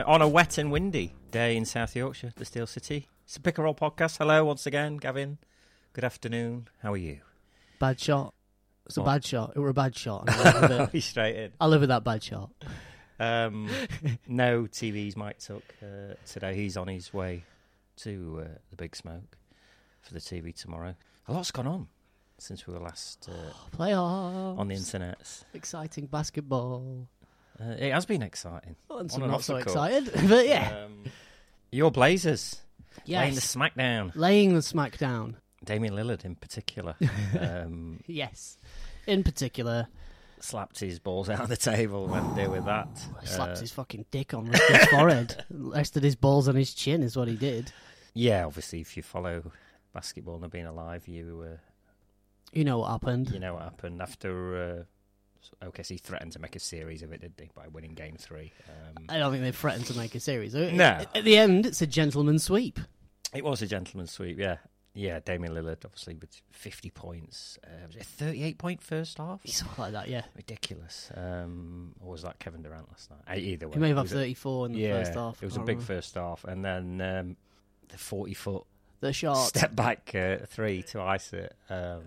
uh, on a wet and windy day in South Yorkshire, the Steel City. It's a Pick and Roll podcast. Hello once again, Gavin. Good afternoon. How are you? Bad shot. It's a What? bad shot. It were a bad shot. and I live with it. He's straight in. I live with that bad shot. Um, no TV's Mike Tuck uh, today. He's on his way to uh, the Big Smoke for the TV tomorrow. A lot's gone on since we were last uh, Playoffs. on the internet. Exciting basketball. Uh, it has been exciting. Oh, and some not so excited. But yeah. Um, your Blazers laying the yes. smackdown. Laying the smackdown. Damian Lillard in particular um, Yes. In particular, slapped his balls out of the table went there with that. slapped Uh, his fucking dick on his forehead. Rested his balls on his chin is what he did. yeah, obviously, if you follow basketball and have been alive, you uh, You know what happened. you know what happened after uh, OKC threatened to make a series of it, did they, by winning Game Three? Um, I don't think they threatened to make a series. No. At the end, it's a gentleman's sweep. it was a gentleman's sweep, yeah. Yeah, Damian Lillard, obviously, with 50 points. Uh, was it a 38 point first half? Something like that, yeah. Ridiculous. Um, or was that Kevin Durant last night? Uh, Either way. He may have had was a- 34 in the yeah, first half. It was a big can't first half. And then um, the 40 foot The shot. step back uh, three to ice it. Um,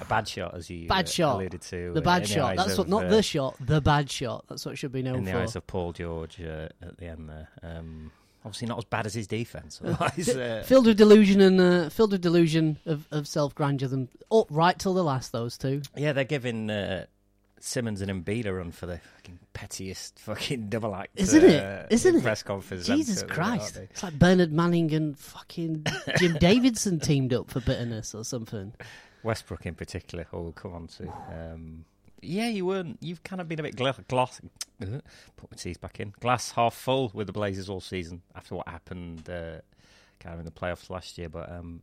a bad shot, as you Bad uh, shot. alluded to. The uh, bad in shot. eyes That's what, not uh, the shot, the bad shot. That's what should be known in the for. eyes of Paul George uh, at the end there. Um, obviously, not as bad as his defense. Uh, filled with delusion and uh, filled with delusion of, of self grandeur. Them up right till the last. Those two. yeah, they're giving uh, Simmons and Embiid a run for the fucking pettiest fucking double act. Isn't uh, it? Isn't it? Press conference. Jesus Christ! It's like Bernard Manning and fucking Jim Davidson teamed up for bitterness or something. Westbrook in particular, who we'll come on to. Um, yeah, you weren't. You've kind of been a bit gla- gloss. uh, Put my teeth back in. Glass half full with the Blazers all season after what happened uh, kind of in the playoffs last year. But um,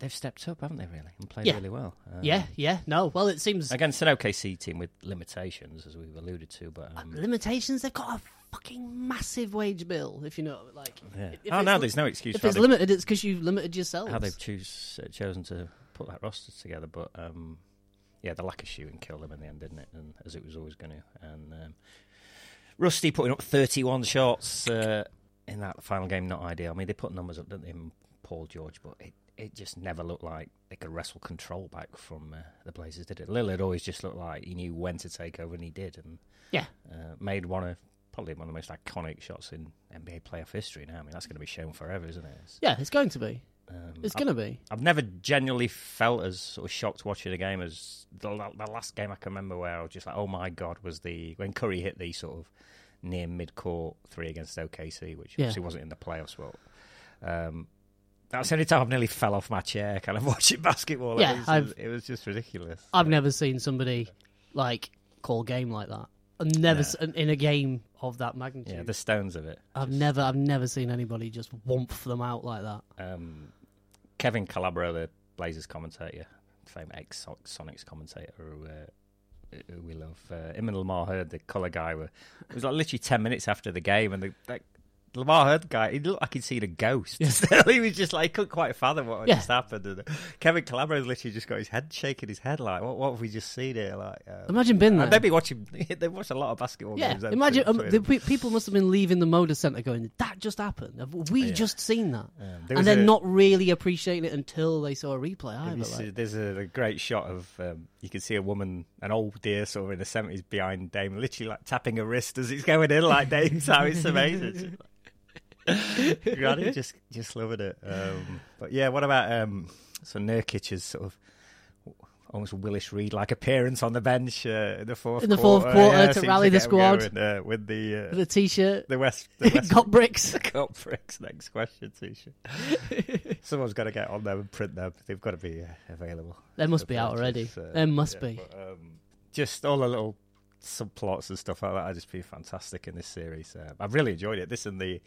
they've stepped up, haven't they? Really, and played Yeah. really well. Um, Yeah, yeah. No, well, it seems against an OKC team with limitations, as we've alluded to. But um, limitations. They've got a fucking massive wage bill. If you know, like, yeah. oh it's no, li- there's no excuse if for it's limited, it's because you've limited yourself. how they've choose, uh, chosen to put that roster together. But um, yeah, the lack of shooting killed them in the end, didn't it? And as it was always going to. And um, Rusty putting up 31 shots uh, in that final game, not ideal. I mean, they put numbers up, didn't they, in Paul George, but it, it just never looked like they could wrestle control back from uh, the Blazers, did it? Lillard always just looked like he knew when to take over, and he did. And Yeah. uh, made one of probably one of the most iconic shots in NBA playoff history. Now, I mean, that's going to be shown forever, isn't it? It's, Yeah, it's going to be. Um, It's going to be. I've never genuinely felt as sort of shocked watching a game as the, the last game I can remember where I was just like, oh my god, was the when Curry hit the sort of near mid court three against OKC, which Yeah. obviously wasn't in the playoffs. But um, that's the only time I've nearly fell off my chair, kind of watching basketball. Yeah, it was, it was just ridiculous. I've never seen somebody like call game like that. I've never s- in a game of that magnitude. yeah, the stones of it. I've Just- never, I've never seen anybody just womp them out like that. um, Kevin Calabro, the Blazers commentator, famous ex Sonics commentator, who, uh, who we love. Uh, him and Lamar Hurd, the colour guy, were it was like literally ten minutes after the game, and the like, Lamar Hurd guy, he looked like he'd seen a ghost. he was just like, he couldn't quite fathom what had Yeah. just happened. And uh, Kevin Calabro literally just got his head shaking his head like, what, what have we just seen here? Like, uh, Imagine being there. and they'd be watching. they watch a lot of basketball yeah, games. imagine um, the pe- people must have been leaving the Moda Center going, "That just happened. Have we Yeah. just seen that?" And then a- not really appreciating it until they saw a replay. Either, you seen- like, there's a, a great shot of um, you can see a woman, an old dear, sort of in the seventies, behind Dame, literally like tapping her wrist as he's going in, like Dame's how it's amazing. Granny just just loving it. Um, but yeah, what about um, so Nurkic's sort of almost Willis Reed like appearance on the bench uh, in the fourth In the fourth quarter, quarter yeah, to rally the squad. going, uh, with the uh, a t-shirt, the West the West got bricks. Got bricks. Next question, t-shirt. Someone's got to get on them and print them. They've got to be uh, available. They must be out already. uh, There must yeah, be. but, um, just all the little subplots and stuff like that. I just been fantastic in this series. Uh, I've really enjoyed it. This and the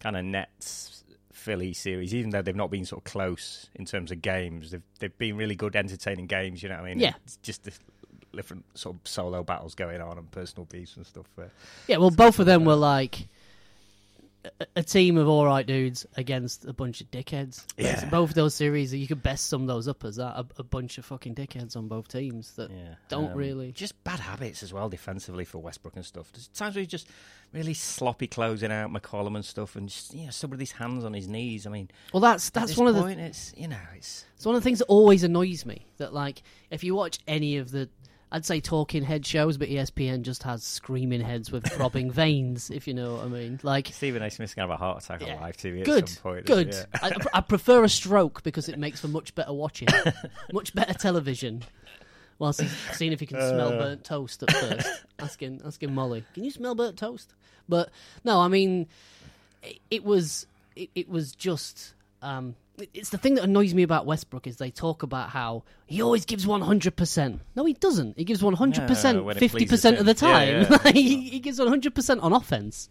kind of Nets Philly series, even though they've not been sort of close in terms of games, they've they've been really good, entertaining games. You know what I mean? Yeah. It's just the different sort of solo battles going on and personal beefs and stuff. Uh, Yeah, well, both of them were like a, team of all right dudes against a bunch of dickheads. Yeah. Both those series, you could best sum those up as that a, a bunch of fucking dickheads on both teams that Yeah, don't um, really. Just bad habits as well defensively for Westbrook and stuff. There's times where he's just really sloppy closing out McCollum and stuff, and just you know somebody's hands on his knees. I mean, Well, that's that's one of the it's you know it's It's one of the things that always annoys me. That like, if you watch any of the, I'd say talking head shows, but ESPN just has screaming heads with throbbing veins. If you know what I mean. Like, Stephen A. Smith's gonna have a heart attack Yeah. on live TV at good, some point. good. I, I prefer a stroke because it makes for much better watching, much better television. Whilst he's seeing if he can smell Uh. burnt toast at first, asking asking Molly, "Can you smell burnt toast?" But no, I mean, it, it was it, it was just um, it- it's the thing that annoys me about Westbrook is they talk about how he always gives one hundred percent. No, he doesn't. He gives one hundred No, percent when it fifty pleases percent of the him. Yeah, time. yeah. he, he gives one hundred percent on offense.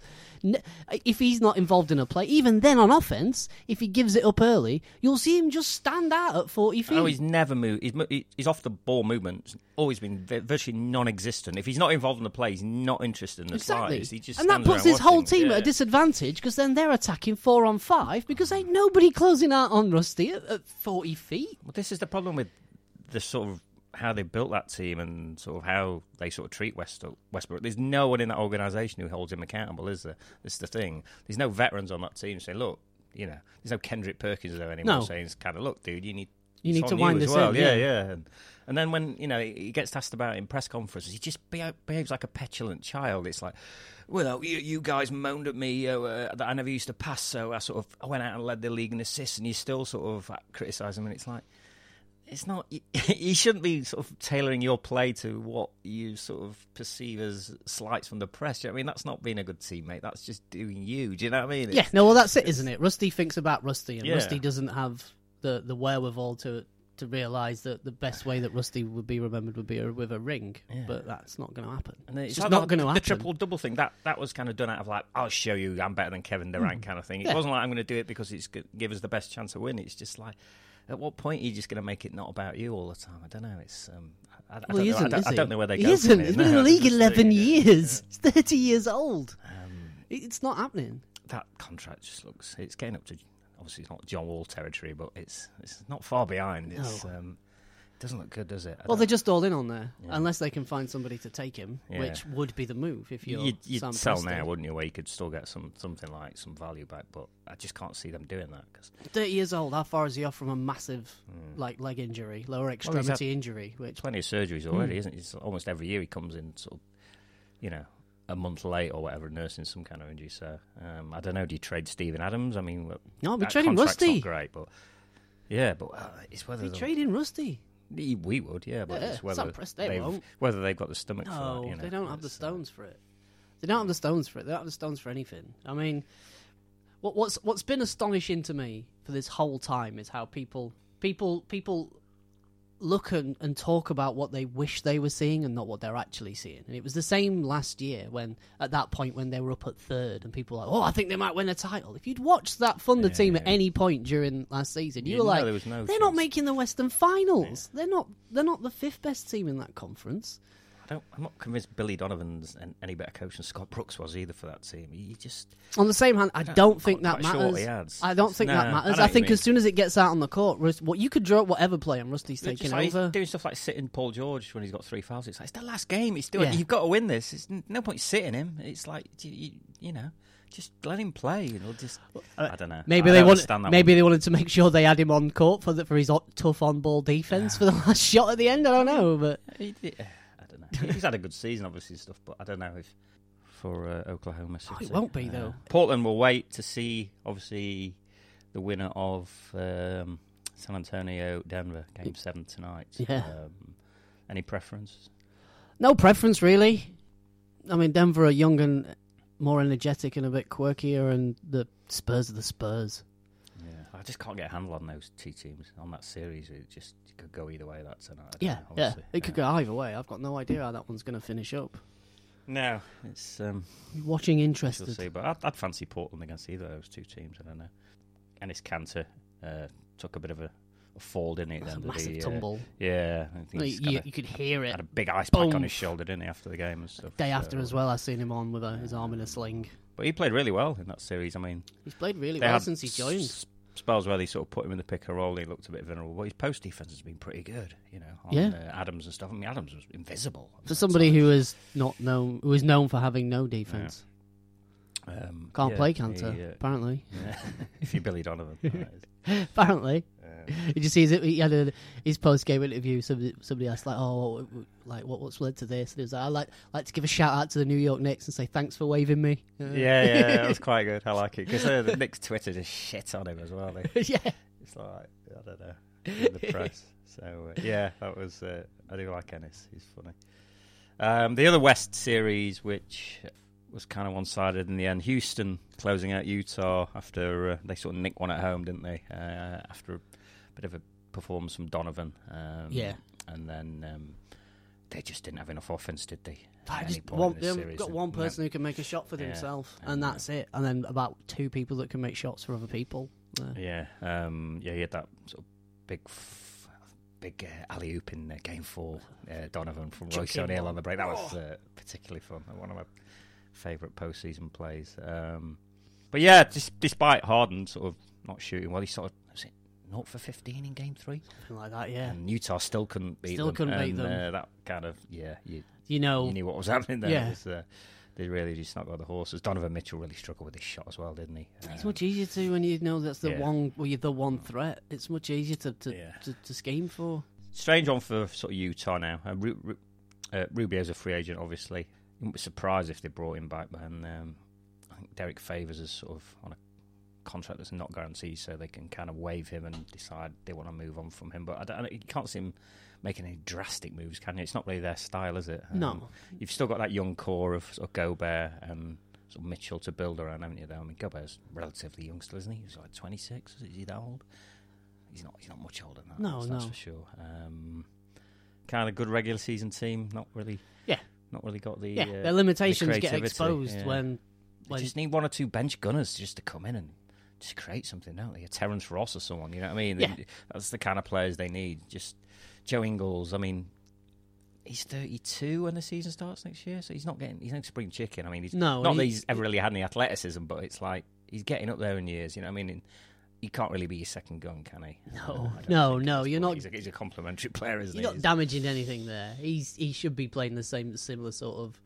If he's not involved in a play, even then on offense, if he gives it up early, you'll see him just stand out at forty feet. Oh, he's never moved. He's, he's off the ball movement. Always been virtually non-existent. If he's not involved in the play, he's not interested in the Exactly. slightest. He just and that puts his whole team at a disadvantage because then they're attacking four on five because ain't nobody closing out on Rusty at, at 40 feet. Well, this is the problem with the sort of how they built that team and sort of how they sort of treat West- Westbrook. There's no one in that organisation who holds him accountable, is there? This is the thing. There's no veterans on that team saying, look, you know, there's no Kendrick Perkins there anymore No. saying, kind of, look, dude, you need. You need to wind as this well. in, Yeah, yeah. yeah. And, and then when you know he gets asked about it in press conferences, he just behaves like a petulant child. It's like, well, you, you guys moaned at me uh, uh, that I never used to pass, so I sort of I went out and led the league in assists, and you still sort of criticise him. And it's like, it's not. You, you shouldn't be sort of tailoring your play to what you sort of perceive as slights from the press. You know I mean, that's not being a good teammate. That's just doing you. Do you know what I mean? Yeah, no, well, that's it, isn't it? Rusty thinks about Rusty, and Yeah. Rusty doesn't have the, the wherewithal to to realise that the best way that Rusty would be remembered would be a, with a ring. Yeah. But that's not going to happen. And It's it's just not going to happen. the, triple double thing that that was kind of done out of like I'll show you I'm better than Kevin Durant hmm. kind of thing. It. Yeah. wasn't like I'm going to do it because it's give us the best chance of winning. It's just like at what point are you just going to make it not about you all the time? I don't know. It's um, I, I Well, don't he know. isn't, I, don't, is I don't know where they he go. isn't. Here. He's been in the league this is 11 yeah. years. He's 30 years old. Um, It's not happening. that contract just looks. It's getting up to obviously it's not John Wall territory, but it's it's not far behind. It's No. um, it doesn't look good, does it? I Well, don't- they're just all in on there, Yeah. unless they can find somebody to take him, Yeah. which would be the move if you're You'd, you'd Sam sell Presti. now, wouldn't you? Where you could still get some something like some value back, but I just can't see them doing that because 30 years old. How far is he off from a massive Hmm. like leg injury, lower extremity had- injury? Which plenty of surgeries already, isn't it? It's almost every year he comes in sort of, you know, a month late or whatever, nursing some kind of injury. So um, I don't know. Do you trade Steven Adams? I mean, no, we that trading Rusty. Not great, but yeah, but uh, it's whether We they'll- trading Rusty. We would, yeah, but Yeah, it's whether they they've won't. whether they've got the stomach No, for that. You know? they don't have the uh, stones for it. They don't have the stones for it. They don't have the stones for anything. I mean, what, what's what's been astonishing to me for this whole time is how people people people look and, and talk about what they wish they were seeing and not what they're actually seeing. And it was the same last year when at that point when they were up at third and people were like, oh, I think they might win a title. If you'd watched that Thunder Yeah, team at yeah. any point during last season, you You were like, no they're not making the Western Finals. They're not. They're not the fifth best team in that conference. I don't, I'm not convinced Billy Donovan's an- any better coach than Scott Brooks was either for that team. He just On the same hand, I don't- don't think that matters. I don't think No, that matters. know I, think as soon as it gets out on the court, what you could draw whatever play and Rusty's It's taking like he's over. doing stuff like sitting Paul George when he's got three fouls. It's like it's the last game. He's doing. Yeah. You've got to win this. It's no point sitting him. It's like you, you, you know, just let him play. You know, just uh, I don't know. Maybe I they want. Maybe one. they wanted to make sure they had him on court for the, for his tough on ball defense for the last shot at the end. I don't know, but I don't know. He's had a good season, obviously, and stuff, but I don't know if for uh, Oklahoma City. Oh, it won't be, Uh, though. Portland will wait to see, obviously, the winner of um, San Antonio Denver game seven tonight. Yeah. Um, any preference? no preference really. I mean, Denver are young and more energetic and a bit quirkier, and the Spurs are the Spurs. Yeah, I just can't get a handle on those two teams on that series. It just it could go either way. That tonight. Yeah, know, yeah, it could go either way. I've got no idea how that one's going to finish up. No, it's um, Watching we'll interested. see. But I'd, I'd fancy Portland against either of those two teams. I don't know. And it's Kanter uh, took a bit of a fall, didn't he? At the a end of massive the, uh, tumble. yeah, I think he's you, kinda you could hear it. had a big ice pack on his shoulder, didn't he, after the game and stuff. Day after so- as well, I seen him on with a, his arm in a sling. But he played really well in that series. I mean, He's played really well since he joined. s- spells where they sort of put him in the pick and roll. He looked a bit vulnerable, but his post defense has been pretty good. You know, on, Yeah. uh, Adams and stuff. I mean, Adams was invisible For somebody who is not known, who is known for having no defense, um, can't yeah, play Kanter. he, uh, apparently, yeah. if you're Billy Donovan, apparently. Um, Did you see his, he had a, his post game interview? Somebody, somebody asked like, "Oh, like what, what's led to this?" And he was like, "I like like to give a shout out to the New York Knicks and say thanks for waiving me." Uh, yeah, yeah, that was quite good. I like it because uh, the Knicks Twitter just shit on him as well. They, yeah. it's like I don't know in the press. So uh, yeah, that was. Uh, I do like Enes. He's funny. Um, the other West series, which was kind of one-sided in the end, Houston closing out Utah after uh, they sort of nicked one at home, didn't they? Uh, after a bit of a performance from Donovan. Um, Yeah. and then um, they just didn't have enough offense, did they? I just one, they've series? got one person who can make a shot for themselves, and, and that's it. And then about two people that can make shots for other people. Uh, Yeah, um, yeah, he had that sort of big, f- big uh, alley oop in uh, game four. Uh, Donovan from Royce O'Neale on the break. That was uh, particularly fun. One of my favourite postseason plays. Um, but yeah, despite Harden sort of not shooting well, he sort of was it not for fifteen in game three, something like that. Yeah. and Utah still couldn't beat Still them. couldn't beat them. Uh, that kind of yeah, you, You know, you knew what was happening there. Yeah. Was, uh, they really just not got the horses. Donovan Mitchell really struggled with his shot as well, didn't he? it's Um, much easier to when you know that's the yeah. one. Well, you're the one threat. It's much easier to to, Yeah. to, to scheme for. strange one for sort of Utah now. Uh, Ru- Ru- uh, Rubio's a free agent, obviously. You wouldn't be surprised if they brought him back, but um, I think Derrick Favors is sort of on a contract that's not guaranteed, so they can kind of waive him and decide they want to move on from him. But I don't, you can't see him making any drastic moves, can you? It's not really their style, is it? Um, No. You've still got that young core of, sort of Gobert and sort of Mitchell to build around, haven't you? Though I mean, Gobert's relatively young still, isn't he? He's like 26. Is he that old? He's not. He's not much older than that. No, that's, that's no. for sure. Um, kind of good regular season team. Not really. Not really got the. Yeah, uh, their limitations get exposed yeah. when They just need one or two bench gunners just to come in and just create something, don't they? A Terrence Ross or someone. You know what I mean? Yeah. That's the kind of players they need. Just Joe Ingles. I mean. He's 32 when the season starts next year, so he's not getting. He's not spring chicken. I mean, he's no, not he- that he's ever really had any athleticism, but it's like he's getting up there in years. You know what I mean? And he can't really be your second gun, can he? No, Uh, no, no, you're not- He's a, he's a complimentary player, isn't You're he? not damaging anything there. He's he should be playing the same similar sort of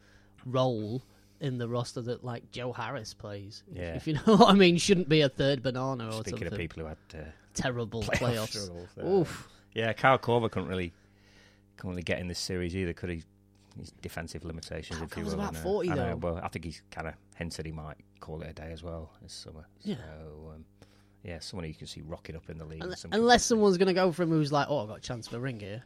role in the roster that like Joe Harris plays. If- Yeah. If you know what I mean, shouldn't be a third banana or something. Speaking of people who had uh, Terrible playoff playoffs. struggles, uh, Oof. yeah, Kyle Korver couldn't really couldn't really get in this series either, could he? His defensive limitations, Kyle if you Korver's will. about uh, 40 I know, though. but I think he's kind of hinted he might call it a day as well this summer. Yeah. So, um, yeah, someone who you can see rocking up in the league. Unle- with some Unless someone's going to go for him who's like, oh, I've got a chance for a ring here.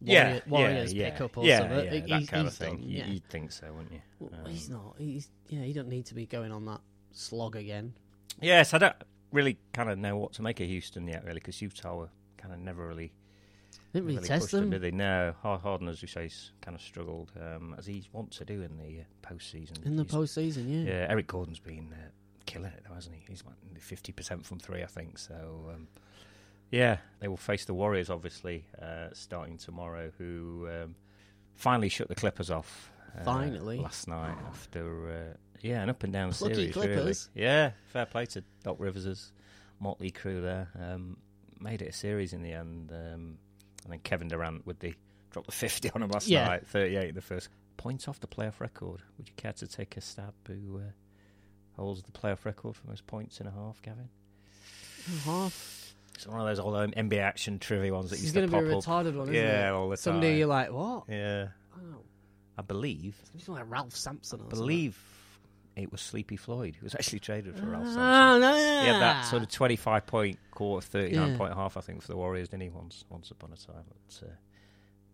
yeah, Warriors yeah, pick up or yeah, something. yeah, He- that he's- kind of thing. done, yeah. You'd think so, wouldn't you? Well, Um, he's not. He's yeah. He don't need to be going on that slog again. Yes, I don't really kind of know what to make of Houston yet, really, because Utah were kind of never really, Didn't really, really test them, them. did they? No, Harden, as you say, has kind of struggled, um, as he wants to do in the uh, postseason. in the He's- postseason. Yeah. Yeah, Eric Gordon's been uh, killing it, though, hasn't he? He's like fifty percent from three, I think. So, um, yeah, they will face the Warriors, obviously, uh, starting tomorrow, who um, finally shut the Clippers off. Uh, Finally. last night after uh, yeah, an up and down Plucky series. Really, yeah, fair play to Doc Rivers' motley crew there. Um, made it a series in the end, um, and then Kevin Durant with the dropped the fifty on him last Yeah. night, thirty-eight in the first. Points off the playoff record. Would you care to take a stab? Who uh, holds the playoff record for most points in a half, Gavin? Half. It's one of those old NBA action trivia ones that This used to going to be a up. retarded one, isn't yeah, it? all the Someday time. you're like, what? Yeah, Oh, I believe. something like Ralph Sampson. I believe it was Sleepy Floyd who was actually traded for Ralph. Sampson. Oh, no, He had that sort of 25 point quarter, 39 Yeah. point half, I think, for the Warriors, didn't he? Once, once upon a time. But, uh,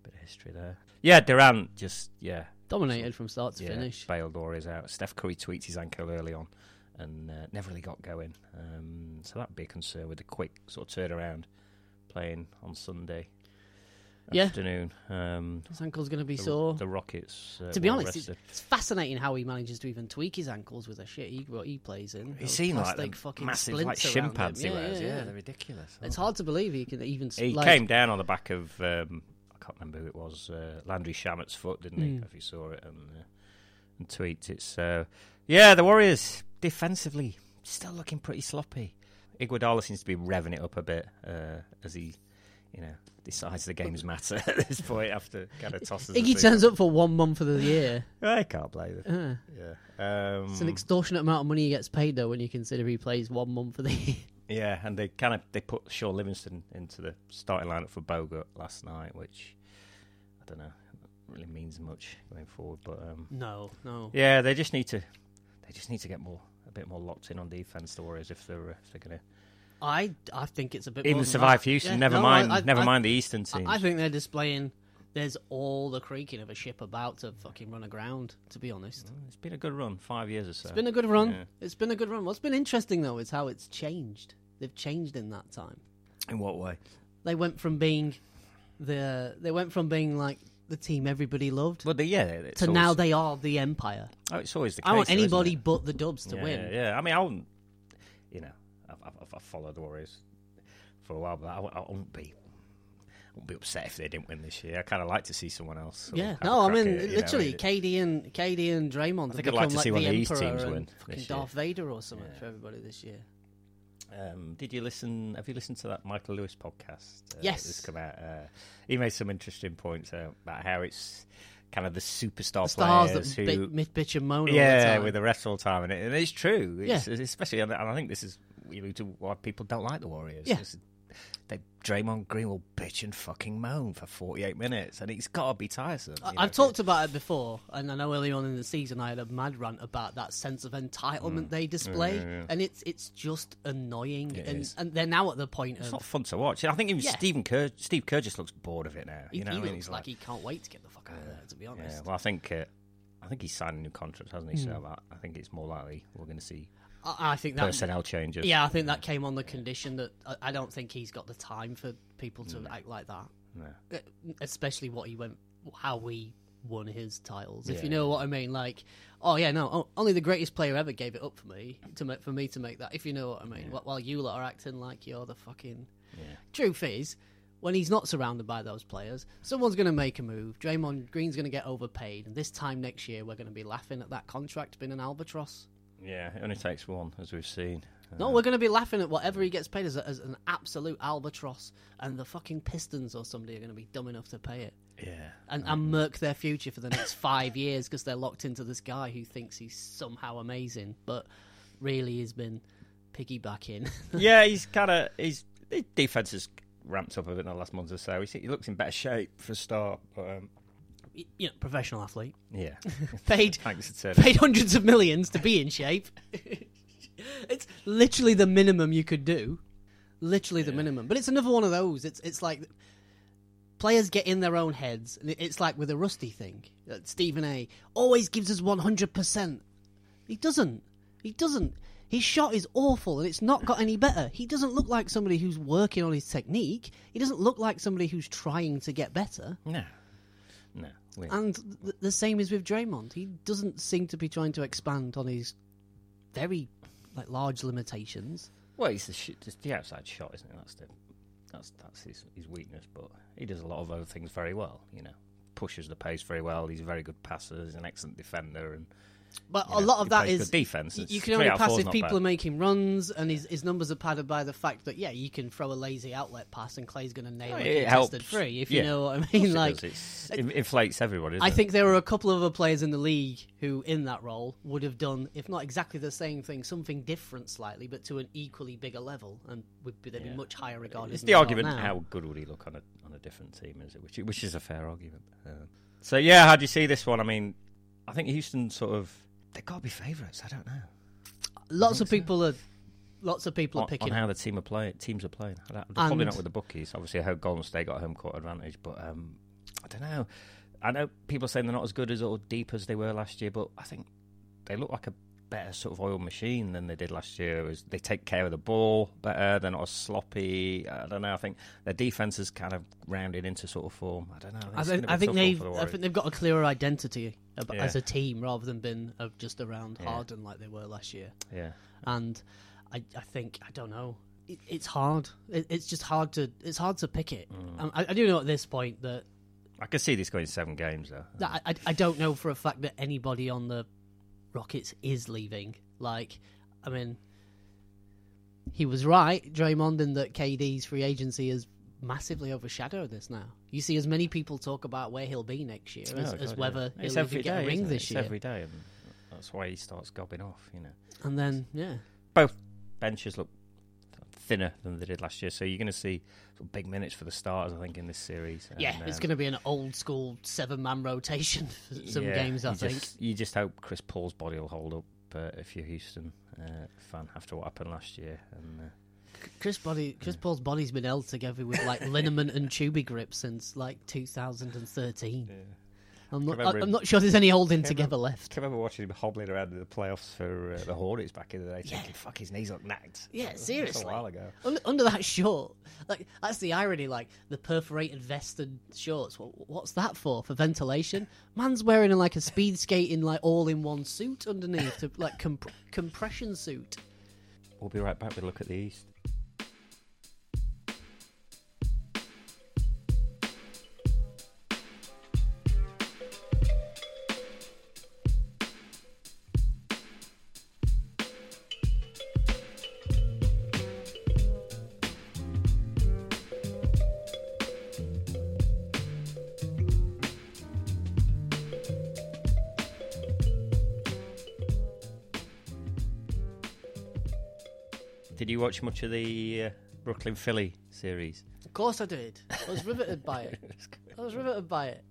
bit of history there. Yeah, Durant just, yeah, dominated from start to yeah finish. bailed Warriors out. Steph Curry tweets his ankle early on and uh, never really got going. Um, so that'd be a concern with the quick sort of turnaround playing on Sunday. Yeah. afternoon. Um, His ankle's going to be the, sore. the Rockets. Uh, to be honest, it's, it's fascinating how he manages to even tweak his ankles with the shit he, what he plays in. He Those seemed like the fucking massive like shin pads him. he Yeah, wears. yeah, Yeah, yeah. they're ridiculous. It's hard to believe he can even. He like, came down on the back of um, I can't remember who it was uh, Landry Shamet's foot, didn't he? Mm. If you saw it and uh, and tweets, it's uh, yeah the Warriors defensively still looking pretty sloppy. Iguodala seems to be revving it up a bit uh, as he, you know, decides the games matter at this point after kind of tosses. Iggy turns up for one month of the year. I can't blame it. Uh, Yeah, um, it's an extortionate amount of money he gets paid though when you consider he plays one month of the year. Yeah, and they kind of they put Shaun Livingston into the starting lineup for Bogut last night, which I don't know really means much going forward, but. Um, No, no. Yeah, they just need to. They just need to get more, a bit more locked in on defense. The Warriors, if they're if they're going to I, I think it's a bit more even than survive. Houston. Yeah, never no, mind, I, I, never I, mind the Eastern teams. I think they're displaying. There's all the creaking of a ship about to fucking run aground. To be honest, Mm, it's been a good run, five years or so. it's been a good run. Yeah. It's been a good run. What's been interesting though is how it's changed. They've changed in that time. In what way? They went from being the they went from being like the team everybody loved Well, the, yeah, to always, now they are the empire. Oh, it's always the case. I want though, anybody it? but the Dubs to yeah, win. Yeah, yeah. I mean, I wouldn't. You know, I've, I've, I've followed the Warriors for a while, but I, I wouldn't be. I wouldn't be upset if they didn't win this year. I kind of like to see someone else. Yeah, no, I mean it, you know, literally, KD and KD and Draymond. I think I'd like to see like one of these teams win fucking this year. Darth Vader or something Yeah. for everybody this year. Um, did you listen? Have you listened to that Michael Lewis podcast? Uh, Yes. that's come out. Uh, he made some interesting points uh, about how it's kind of the superstar The stars players that who, myth, bitch, and moan all the yeah, time. with the rest all the time, and, it, and it's true. It's, especially, and I think this is you know, to why people don't like the Warriors. Yeah. It's- They Draymond Green will bitch and fucking moan for forty eight minutes, and it's got to be tiresome. I- know, I've talked about it before, and I know early on in the season I had a mad rant about that sense of entitlement they display, Mm. Yeah, yeah, yeah. and it's it's just annoying. It and and they're now at the point of It's of not fun to watch. I think even. Stephen Kerr, Steve Kerr just looks bored of it now. he, You know, he I mean? looks He's like, he can't wait to get the fuck out of there. To be honest, well, I think uh, I think he's signed a new contract, hasn't he? Hmm. So I, I think it's more likely we're going to see I, I think that personnel changes. yeah, I think that came on the condition that I, I don't think he's got the time for people to act like that. Uh, especially what he went, how we won his titles. If Yeah, you know what I mean, like, oh yeah, no, o- only the greatest player ever gave it up for me to make, for me to make that. If you know what I mean. Wh- while you lot are acting like you're the fucking. Yeah. Truth is, when he's not surrounded by those players, someone's going to make a move. Draymond Green's going to get overpaid, and this time next year we're going to be laughing at that contract being an albatross. Yeah, it only takes one, as we've seen. No, we're going to be laughing at whatever he gets paid as, a, as an absolute albatross, and the fucking Pistons or somebody are going to be dumb enough to pay it Yeah. and, and murk their future for the next five years because they're locked into this guy who thinks he's somehow amazing, but really has been piggybacking. yeah, he's kind of his, defense has ramped up a bit in the last month or so. He, he looks in better shape for a start. But, um, you know, professional athlete yeah, paid thanks paid hundreds of millions to be in shape. it's literally the minimum you could do. Literally the Yeah. minimum. But it's another one of those. It's it's like players get in their own heads. and It's like with a Rusty thing. Uh, Stephen A. always gives us one hundred percent. He doesn't. He doesn't. His shot is awful and it's not got any better. He doesn't look like somebody who's working on his technique. He doesn't look like somebody who's trying to get better. No, no. And th- the same is with Draymond. He doesn't seem to be trying to expand on his very like large limitations. Well, he's the, sh- just the outside shot, isn't it? That's the that's that's his, his weakness. But he does a lot of other things very well. You know, pushes the pace very well. He's a very good passer. He's an excellent defender, and But you a know, lot of that is defense. It's you can only pass if people are making runs, and his his numbers are padded by the fact that yeah, you can throw a lazy outlet pass and Clay's going to nail Oh, it, it contested free. If Yeah. you know what I mean, it like. It's, it inflates everybody. I doesn't think there were a couple of other players in the league who, in that role, would have done, if not exactly the same thing, something different slightly, but to an equally bigger level, and would be, they'd Yeah. be much higher regarded. It's the argument: how good would he look on a on a different team? Is it? Which which is a fair argument. Um, so yeah, how do you see this one? I mean, I think Houston sort of they've got to be favourites. I don't know. Lots of think so. people are, lots of people on, are picking. on how the team are playing. Teams are playing. I don't- Probably And- not with the bookies. Obviously, I hope Golden State got home court advantage, but um, I don't know. I know people are saying they're not as good as or deep as they were last year, but I think they look like a better sort of oil machine than they did last year. They take care of the ball better. They're not as sloppy. I don't know. I think their defense is kind of rounded into sort of form. I don't know. I think, be think they've the I think they've got a clearer identity Yeah. as a team rather than been uh, just around Yeah. Harden like they were last year. Yeah. And I, I think I don't know. It, it's hard. It, it's just hard to it's hard to pick it. Mm. I, I do know at this point that, I can see this going seven games though. that I, I don't know for a fact that anybody on the Rockets is leaving. Like, I mean, he was right, Draymond, in that KD's free agency has massively overshadowed this now. You see as many people talk about where he'll be next year as, Oh, as whether yeah. it's he'll get day, a ring it? this It's year. every day, and that's why he starts gobbing off. You know, And then, yeah. both benches look thinner than they did last year, so you're going to see sort of big minutes for the starters. I think in this series. Yeah, And, it's um, going to be an old school seven man rotation for some yeah, games, I you think. Just, you just hope Chris Paul's body will hold up uh, if you're a Houston uh, fan after what happened last year. And uh, Chris body, Chris Paul's body's been held together with like liniment and Tubigrip since like 2013. I'm not, I, I'm not sure there's any holding together remember- left. I remember watching him hobbling around in the playoffs for uh, the Hornets back in the day, thinking, "Fuck, his knees look knacked." Yeah, seriously. a while ago. Under, under that short, like that's the irony. Like the perforated vest and shorts. What, what's that for? For ventilation? Man's wearing like a speed skating like all in one suit underneath, to, like comp- compression suit. We'll be right back with a look at the East. Watch much of the uh, Brooklyn Philly series? Of course I did. I was riveted by it. I was riveted by it.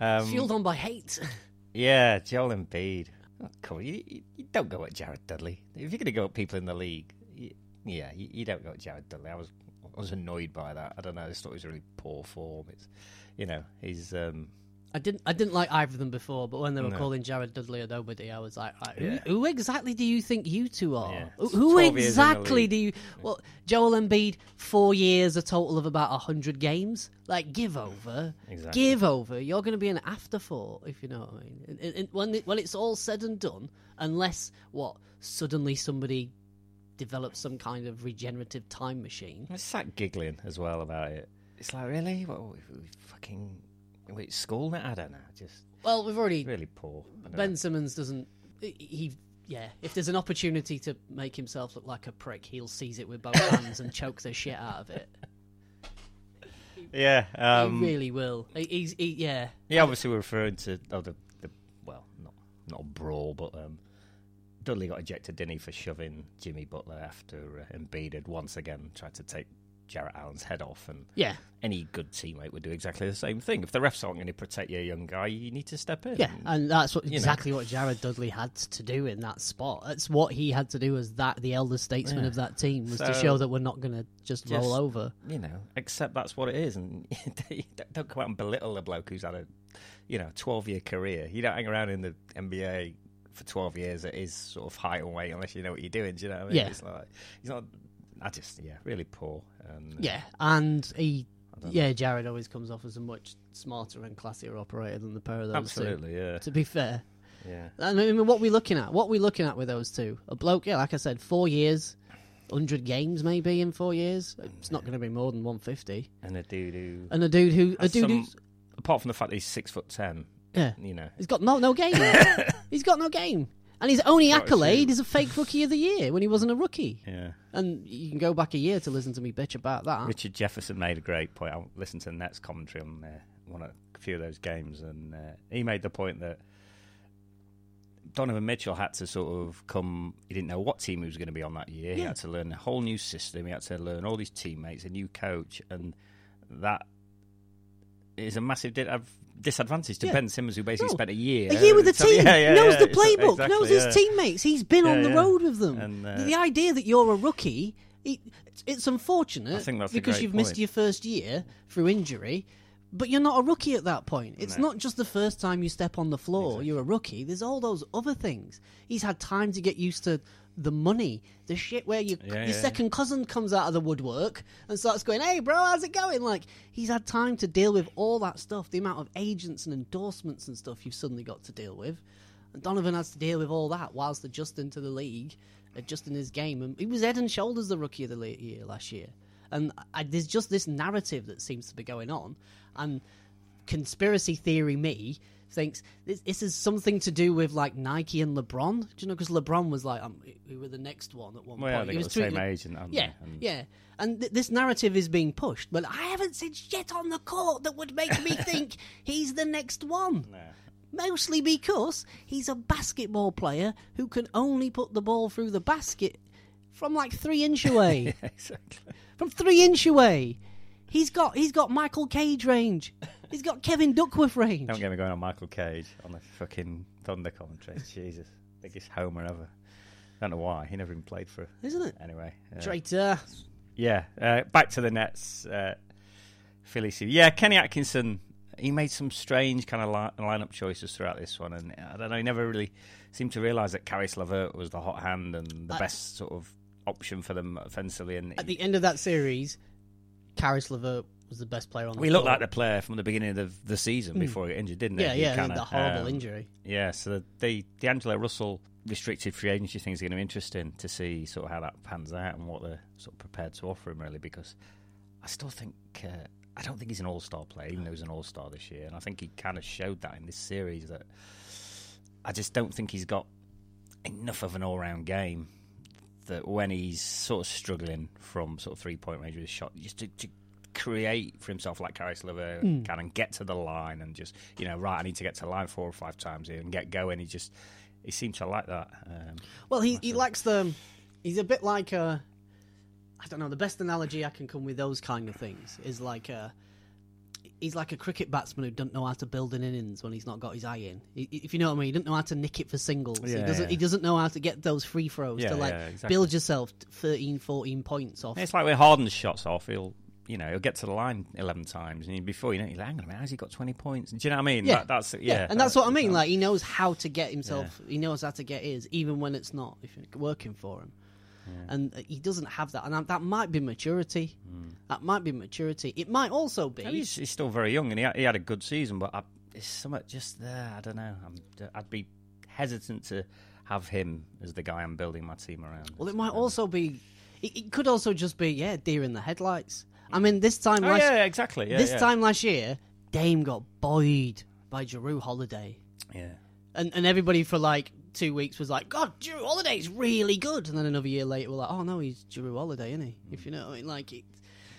Um, Fueled on by hate. Yeah, Joel Embiid. Oh, come on, you, you, you don't go at Jared Dudley. If you're going to go at people in the league, you, yeah, you, you don't go at Jared Dudley. I was I was annoyed by that. I don't know. I just thought it was really poor form. It's, you know, he's um, I didn't. I didn't like either of them before, but when they were No. calling Jared Dudley a nobody, I was like, right, Yeah. who, who exactly do you think you two are? Yeah. Who, who 12 years in the exactly league. do you? Well, Joel Embiid, four years, a total of about hundred games. Like, give over, Exactly. give over. You're going to be an afterthought, if you know what I mean. And, and- and when it, when it's all said and done, unless what suddenly somebody develops some kind of regenerative time machine. I sat giggling as well about it. It's like really, what we, we fucking wait, school now? I don't know. Just Well, we've already really poor. I Ben know. Simmons doesn't. He, he- yeah. If there's an opportunity to make himself look like a prick, he'll seize it with both hands and choke the shit out of it. Yeah, um, he really will. He, he's he, yeah. Yeah, obviously we're referring to oh, the, the well, not not a brawl, but um, Dudley got ejected, didn't he, for shoving Jimmy Butler after uh, Embiid had once again tried to take Jarrett Allen's head off, and Yeah, any good teammate would do exactly the same thing. If the refs aren't going to protect your young guy, you need to step in. yeah, and that's what You know. exactly what Jared Dudley had to do in that spot. That's what he had to do as that the elder statesman Yeah. of that team was to show that we're not going to just, Just- roll over. you know, accept that's what it is, and don't come out and belittle a bloke who's had a, you know, twelve year career. You don't hang around in the NBA for twelve years at his sort of height and weight unless you know what you're doing. Do you know what I mean? Yeah. It's like he's not. I just yeah, really poor. And, uh, Yeah, and he. Yeah, Jared always comes off as a much smarter and classier operator than the pair of those absolutely, yeah. To be fair, yeah. I mean, what we looking at? What we looking at with those two? A bloke, yeah, like I said, four years, hundred games maybe in four years. It's not going to be more than one fifty. And a dude who, And a dude who, a dude some- apart from the fact that he's six foot ten, yeah, you know, he's got no no game. he's got no game, and his only accolade is a fake rookie of the year when he wasn't a rookie. yeah. And you can go back a year to listen to me bitch about that. Richard Jefferson made a great point. I listened to the Nets commentary on uh, one of a few of those games, and uh, he made the point that Donovan Mitchell had to sort of come. He didn't know what team he was going to be on that year. He had to learn a whole new system. He had to learn all these teammates, a new coach, and that is a massive di- av- disadvantage to Yeah. Ben Simmons, who basically No. spent a year A year with the So- team, yeah, yeah, knows the playbook, exactly, knows his teammates. He's been on the road with them. And, uh, the idea that you're a rookie, it, it's unfortunate I think that's because you've missed your first year through injury. But you're not a rookie at that point. It's No. not just the first time you step on the floor, Exactly. you're a rookie. There's all those other things. He's had time to get used to the money, the shit where you, Yeah, your yeah, second cousin comes out of the woodwork and starts going, hey, bro, how's it going? Like, he's had time to deal with all that stuff, the amount of agents and endorsements and stuff you've suddenly got to deal with. And Donovan has to deal with all that whilst adjusting to the league, adjusting his game. And he was head and shoulders the rookie of the year last year. And I, there's just this narrative that seems to be going on. And conspiracy theory me thinks this, this is something to do with like Nike and LeBron. Do you know? Because LeBron was like, um, we were the next one at one Well, yeah, point. they He was the same agent, yeah, they? And- yeah. And th- this narrative is being pushed, but I haven't seen shit on the court that would make me think he's the next one. Mostly because he's a basketball player who can only put the ball through the basket from like three inch away. exactly. from three inch away. He's got he's got Michael Cage range. He's got Kevin Duckworth range. Don't get me going on Michael Cage on the fucking Thunder commentary. Jesus, biggest homer ever. I Don't know why he never even played for. Isn't it? Anyway, uh, Traitor. yeah. Uh, back to the Nets. Uh, Philly. Yeah, Kenny Atkinson. He made some strange kind of li- lineup choices throughout this one, and I don't know. He never really seemed to realise that Caris LeVert was the hot hand and the I- best sort of option for them offensively. And At the end of that series, Caris LeVert was the best player on the we looked like the player from the beginning of the, the season before he got injured, didn't? Hmm. Yeah, He yeah, kinda, the horrible um, injury. Yeah, so the the D'Angelo Russell restricted free agency thing is going to be interesting to see sort of how that pans out and what they're sort of prepared to offer him, really, because I still think uh, I don't think he's an all star player, even though he's an all star this year, and I think he kind of showed that in this series that I just don't think he's got enough of an all round game that when he's sort of struggling from sort of three point range with his shot, just to, to create for himself like Caris LeVert Hmm. can and get to the line and just you know right I need to get to the line four or five times here and get going. He just he seems to like that. Um, Well, he he lacks the. He's a bit like a. I don't know. The best analogy I can come with those kind of things is like a. He's like a cricket batsman who doesn't know how to build an innings when he's not got his eye in. If you know what I mean, he doesn't know how to nick it for singles. he doesn't. yeah. He doesn't know how to get those free throws Yeah, to like yeah, exactly. build yourself 13, 14 points off. it's like when Harden's shots off, he'll you know he'll get to the line eleven times and before you know he's like, hang on a minute, how's he got twenty points? Do you know what I mean? Yeah, That- that's yeah, and that's uh, what I mean. Like he knows how to get himself. He knows how to get his, even when it's not working for him. And uh, he doesn't have that, and that- might be maturity. Hmm. That might be maturity. It might also be. He's, he's still very young, and he had, he had a good season, but uh, I, it's something just there. I don't know. I'm, I'd be hesitant to have him as the guy I'm building my team around. Well, it might also be. It, it could also just be yeah, deer in the headlights. I mean, this time Oh last yeah, exactly. Yeah, this yeah. time last year, Dame got buoyed by Jrue Holiday, yeah. and and everybody for like two weeks was like, God, Jrue Holiday's really good, and then another year later, we're like, Oh no, he's Jrue Holiday, isn't he? If you know, what I mean, like it.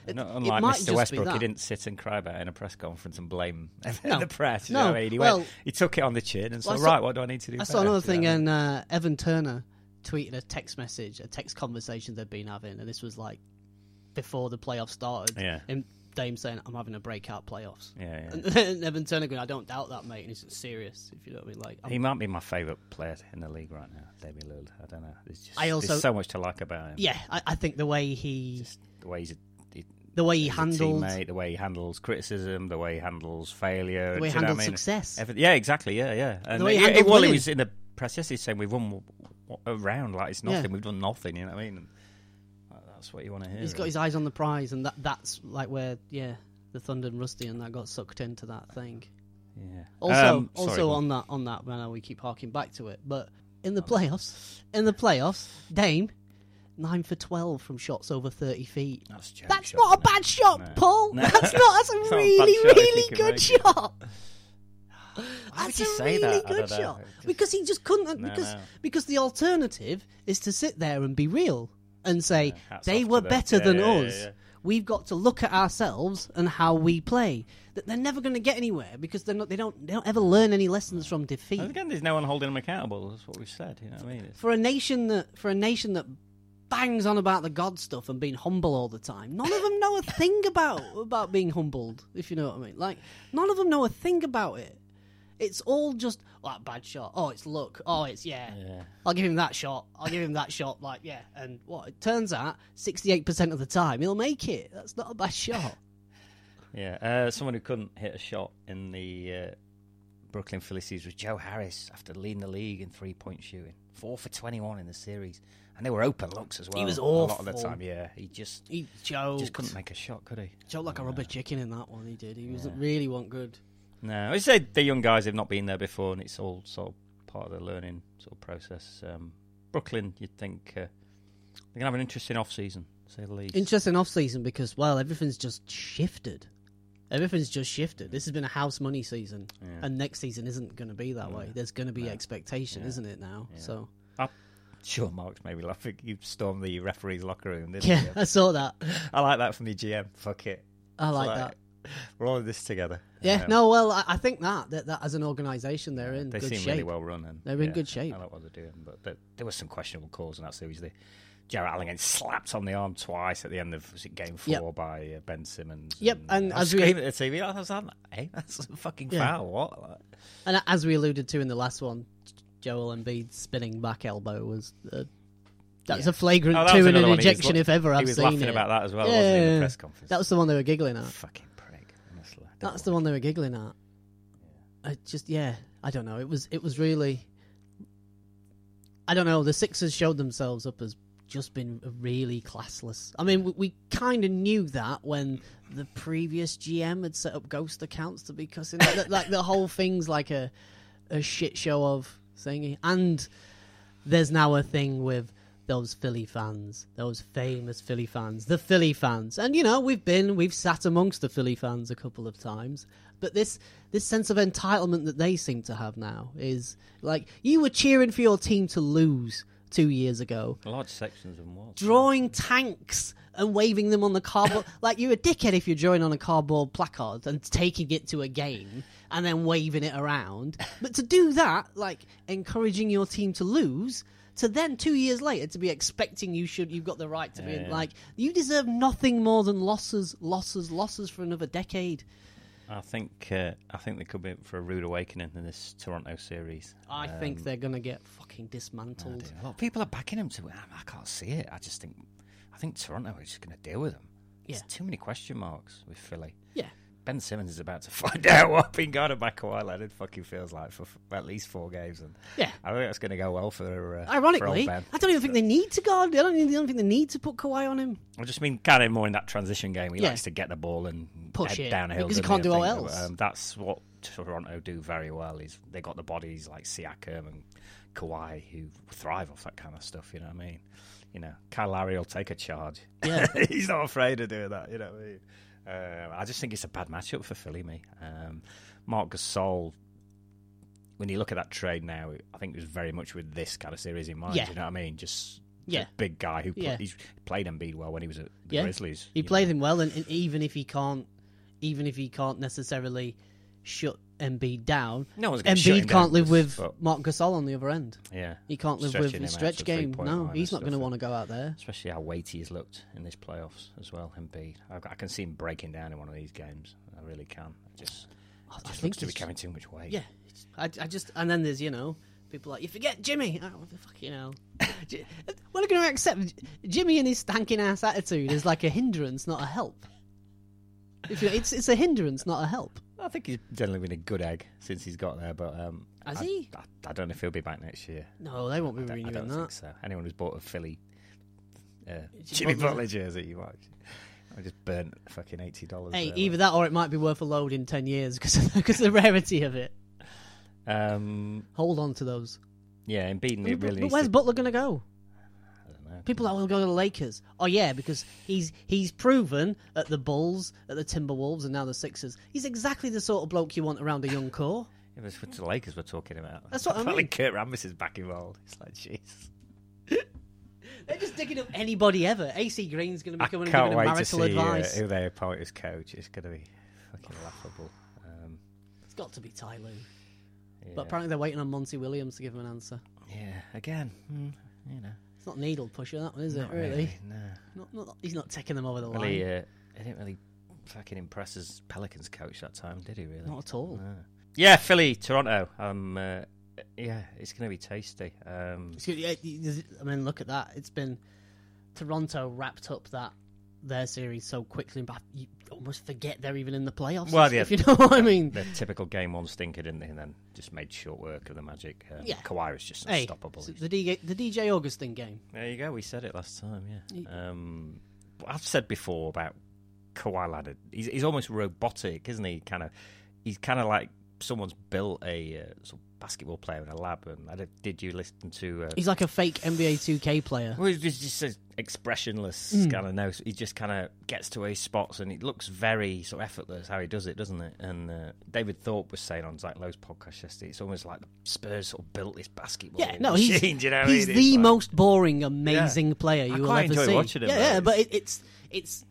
it- Not unlike might just Mr. be Westbrook, he didn't sit and cry about it in a press conference and blame No. the press. You No. know what I mean? He, Well- went, he took it on the chin and said, Well, saw- right, what do I need to do? I saw another thing, know what I mean? and uh, Evan Turner tweeted a text message, a text conversation they'd been having, and this was like before the playoffs started. Yeah. And Dame saying, "I'm having a breakout playoffs." Yeah, yeah. And Evan Turner going, "I don't doubt that, mate." And he's serious, if you know what I mean. Like, I'm- He might be my favourite player in the league right now, Damian Lillard. I don't know. There's just I also- there's so much to like about him. yeah, I, I think the way he, Just the way he's a, he, the way he he's teammate, the way he handles criticism, the way he handles failure, the way he do you know handled what I mean? success. Everything- yeah, exactly. Yeah, yeah. And The way he yeah, handled well, he was in the press yesterday saying we've won w- w- a round like it's nothing. Yeah. We've done nothing. You know what I mean? That's what you want to hear. He's got really. his eyes on the prize, and that that's like where, yeah, the Thunder and Rusty and that got sucked into that thing. yeah. Also, Um, sorry, also on that on that, know we keep harking back to it, but in the playoffs, in the playoffs, Dame nine for twelve from shots over thirty feet. That's, That's shot, not a it? bad shot, No. Paul. No. That's not. That's a not a really, really good shot. Why That's a say really that? Good shot Just- because he just couldn't. No, because because the alternative is to sit there and be real and say hats they were better Yeah, than yeah, us. yeah, yeah. We've got to look at ourselves and how we play. That they're never going to get anywhere because they're not. They don't. They don't ever learn any lessons from defeat. And again, there's no one holding them accountable. That's what we've said. You know what I mean? It's, for a nation that for a nation that bangs on about the God stuff and being humble all the time. None of them know a thing about about being humbled, if you know what I mean. Like none of them know a thing about it. It's all just oh, that bad shot. Oh, it's luck. Oh, it's yeah. yeah. I'll give him that shot. I'll give him that shot. Like yeah. And what it turns out, sixty-eight percent of the time he'll make it. That's not a bad shot. Yeah, uh, someone who couldn't hit a shot in the uh, Brooklyn Philly series was Joe Harris after leading the league in three point shooting. Four for 21 in the series. And they were open looks as well. He was awful. A lot of the time, yeah. He just He choked. just couldn't make a shot, could he? choked like a rubber chicken in that one. He did. He was Yeah. really wasn't good. No, I said the young guys have not been there before, and it's all sort of part of the learning sort of process. Um, Brooklyn, you'd think uh, they're gonna have an interesting off season, say the least. Interesting off season because well, everything's just shifted. Everything's just shifted. This has been a house money season, Yeah. and next season isn't going to be that way. There's going to be No. expectation, Yeah. isn't it now? Yeah. So Sure, Mark's maybe laughing. You stormed the referee's locker room, didn't yeah, you? I saw that. I like that from the GM. Fuck it. I It's like that. We're all in this together. Yeah, Um, no, well, I, I think that, that that as an organisation, they're in they good seem shape. really well run. And, They're in yeah, good shape. I like what they're doing, but there, there was some questionable calls in that series. The Jarrett Allen getting slapped on the arm twice at the end of game four Yep. by uh, Ben Simmons. Yep, and I was as we- at the TV, I was like, "Hey, that's a fucking Yeah. foul!" What? Like, And as we alluded to in the last one, Joel Embiid's spinning back elbow was uh, that was Yeah. a flagrant Oh, that two and an was ejection if ever I've he was seen laughing it. about that as well, Yeah, wasn't he, in yeah, the yeah. press conference? That was the one they were giggling at. fucking prick. Honestly, I don't That's the one they were giggling at. I just yeah, I don't know. It was it was really. I don't know. The Sixers showed themselves up as just been really classless. I mean, we, we kind of knew that when the previous GM had set up ghost accounts to be cussing. Like, like the whole thing's like a a shit show of thingy. And there's now a thing with those Philly fans, those famous Philly fans, the Philly fans. And you know, we've been we've sat amongst the Philly fans a couple of times. But this this sense of entitlement that they seem to have now is like you were cheering for your team to lose two years ago, Large sections of them was. drawing tanks and waving them on the cardboard. like you're a dickhead if you're drawing on a cardboard placard and taking it to a game and then waving it around. But to do that, like encouraging your team to lose, to then two years later to be expecting you should you've got the right to be Yeah. like you deserve nothing more than losses, losses, losses for another decade. I think uh, I think they could be for a rude awakening in this Toronto series. I think Um, they're gonna get fucking dismantled. A lot of people are backing him to. I can't see it. I just think. I think Toronto is just going to deal with. There's Yeah. too many question marks with Philly. Yeah. Ben Simmons is about to find out what being guarded by Kawhi Leonard fucking feels like for f- at least four games, and Yeah. I think that's going to go well for. Uh, for Ironically, Ben. I don't even think they need to guard. I don't, I don't think they need to put Kawhi on him. I just mean kind of more in that transition game. He Yeah. likes to get the ball and Push head it, downhill because he can't do all else. Um, that's what Toronto do very well. Is they got the bodies like Siakam and Kawhi who thrive off that kind of stuff. You know what I mean? You know, Kyle Lowry will take a charge. Yeah. he's not afraid of doing that. You know what I mean? Uh, I just think it's a bad matchup for Philly. Me, um, Marc Gasol. When you look at that trade now, I think it was very much with this kind of series in mind. Yeah. You know what I mean? Just Yeah. a big guy who Yeah. he's played Embiid well when he was at the Yeah. Grizzlies. He played know. him well, and, and even if he can't, even if he can't necessarily shut Embiid down, No one's gonna Embiid him can't live with but- Marc Gasol on the other end. Yeah, He can't live Stretching with him the out stretch game. three-point No, line he's and not going to stuff. want to go out there. especially how weighty he's looked in this playoffs as well. Embiid, I, I can see him breaking down in one of these games. I really can. It just, I just think looks to be carrying too much weight. Yeah, it's- I, I just and then there's you know people like you forget Jimmy. Oh, what the fuck you know. J- We're going to accept Jimmy and his stanking ass attitude is like a hindrance, not a help. If you, it's it's a hindrance, not a help. I think he's generally been a good egg since he's got there. But um, Has I, he? I, I don't know if he'll be back next year. No, they won't be I don't, I don't that. think so. Anyone who's bought a Philly uh, Jimmy Butler. Jersey, you might. I just burnt fucking eighty dollars. Hey, either that or it might be worth a load in ten years because because of the rarity of it. Um, Hold on to those. yeah, Embiid But, it really but where's to. Butler going to go? I don't know. People that will go to the Lakers. Oh yeah, because he's he's proven at the Bulls, at the Timberwolves, and now the Sixers. He's exactly the sort of bloke you want around a young core. Yeah, but it's the Lakers we're talking about. That's what I mean. Kurt Rambis is back involved. It's like, jeez. They're just digging up anybody ever. AC Green's going to I be coming and can't giving wait to marital see uh, advice. who they appoint as coach. It's going to be fucking laughable. Um, It's got to be Ty Lue. yeah. But apparently they're waiting on Monty Williams to give him an answer. yeah, again, mm, you know, It's not needle pusher, that one, is not it? Really? No, Not, not, he's not taking them over the well, line. he, uh, didn't really fucking impress as Pelicans coach that time, did he? Really? Not at all. No. Yeah, Philly, Toronto. Um, uh, yeah, it's going to be tasty. Um, yeah, I mean, look at that. It's been Toronto wrapped up that their series so quickly, but you almost forget they're even in the playoffs. Well, yeah. if you know what I mean. The typical game one stinker, didn't they? And then just made short work of the Magic. Uh, Yeah. Kawhi was just Hey, unstoppable. so the DJ, the DJ Augustin game. There you go. We said it last time. He- Yeah. Um, I've said before about Kawhi Leonard. He's, he's almost robotic, isn't he? Kind of. He's kind of like someone's built a uh, sort of basketball player in a lab. And I did, did you listen to? Uh, He's like a fake NBA 2K player. well, he's just, just an expressionless Mm. kind of nose. He just kind of gets to his spots, and it looks very sort of effortless how he does it, doesn't it? And uh, David Thorpe was saying on Zach Lowe's podcast yesterday, it's almost like the Spurs sort of built this basketball Yeah, no, he's machine. do you know he's the like- most boring, amazing player you I will quite ever enjoy see. watching him, yeah, yeah, but It's- it, it's it's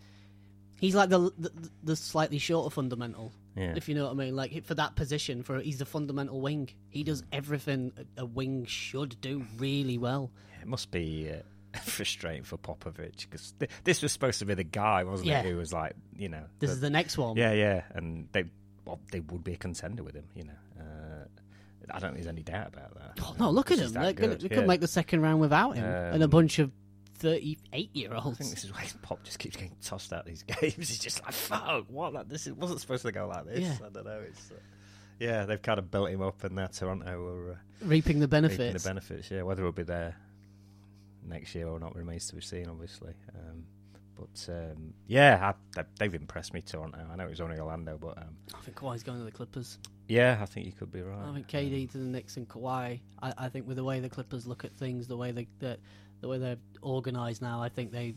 he's like the, the the slightly shorter fundamental, Yeah. if you know what I mean. Like for that position, for he's a fundamental wing. He does everything a, wing should do really well. It must be uh, frustrating for Popovich because th- this was supposed to be the guy, wasn't Yeah. it? Who was like, you know, This the- is the next one. yeah, yeah, and they, well, they would be a contender with him. You know, uh, I don't think there's any doubt about that. Oh, no, look at him. They're gonna, they yeah. could make the second round without him and a Um, bunch of thirty-eight year old I think this is why Pop just keeps getting tossed out these games. He's just like, fuck, what? That this wasn't supposed to go like this. Yeah. I don't know. It's uh, yeah, they've kind of built him up, and now Toronto are uh, reaping the reaping benefits. the benefits. Yeah, whether he'll be there next year or not remains to be seen, obviously. Um, but um, yeah, I, they- they've impressed me, Toronto. I know it was only Orlando, but um, I think Kawhi's going to the Clippers. yeah, I think you could be right. I think KD to the Knicks and Kawhi. I, I think with the way the Clippers look at things, the way they the, the way they're organised now, I think they.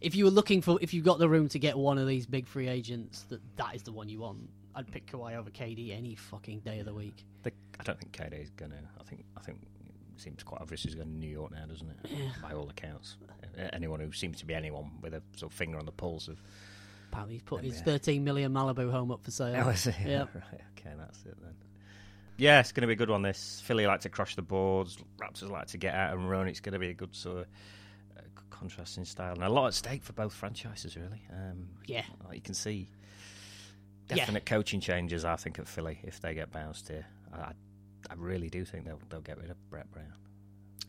If you were looking for, if you've got the room to get one of these big free agents, that that is the one you want. I'd pick Kawhi over KD any fucking day of the week. The, I don't think KD is going to. I think I think it seems quite obvious he's going to New York now, doesn't it? Yeah. By all accounts, anyone who seems to be anyone with a sort of finger on the pulse of. Apparently, he's put Yeah. his 13 million Malibu home up for sale. Oh, is it? Yep. right. Okay, that's it then. Yeah, it's going to be a good one. This Philly like to crush the boards. Raptors like to get out and run. It's going to be a good sort of uh, contrasting style and a lot at stake for both franchises. Really, um, Yeah. like you can see Yeah. definite coaching changes. I think at Philly if they get bounced here, I, I- really do think they'll they'll get rid of Brett Brown.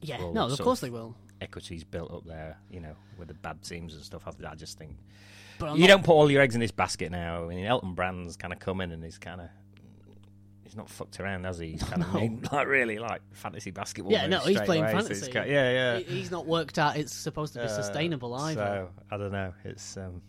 Yeah, no, of course of- they will. Equity's built up there, you know, with the bad teams and stuff. I, I just think But you not- don't put all your eggs in this basket now. I mean, Elton Brand's kind of come in and he's kind of he's not fucked around, has he? He's kind of No. like really like fantasy basketball. Yeah, no, he's playing away, so fantasy. it's kind- yeah, yeah. He- He's not worked out. It's supposed to be Uh, sustainable either. So I don't know. It's um,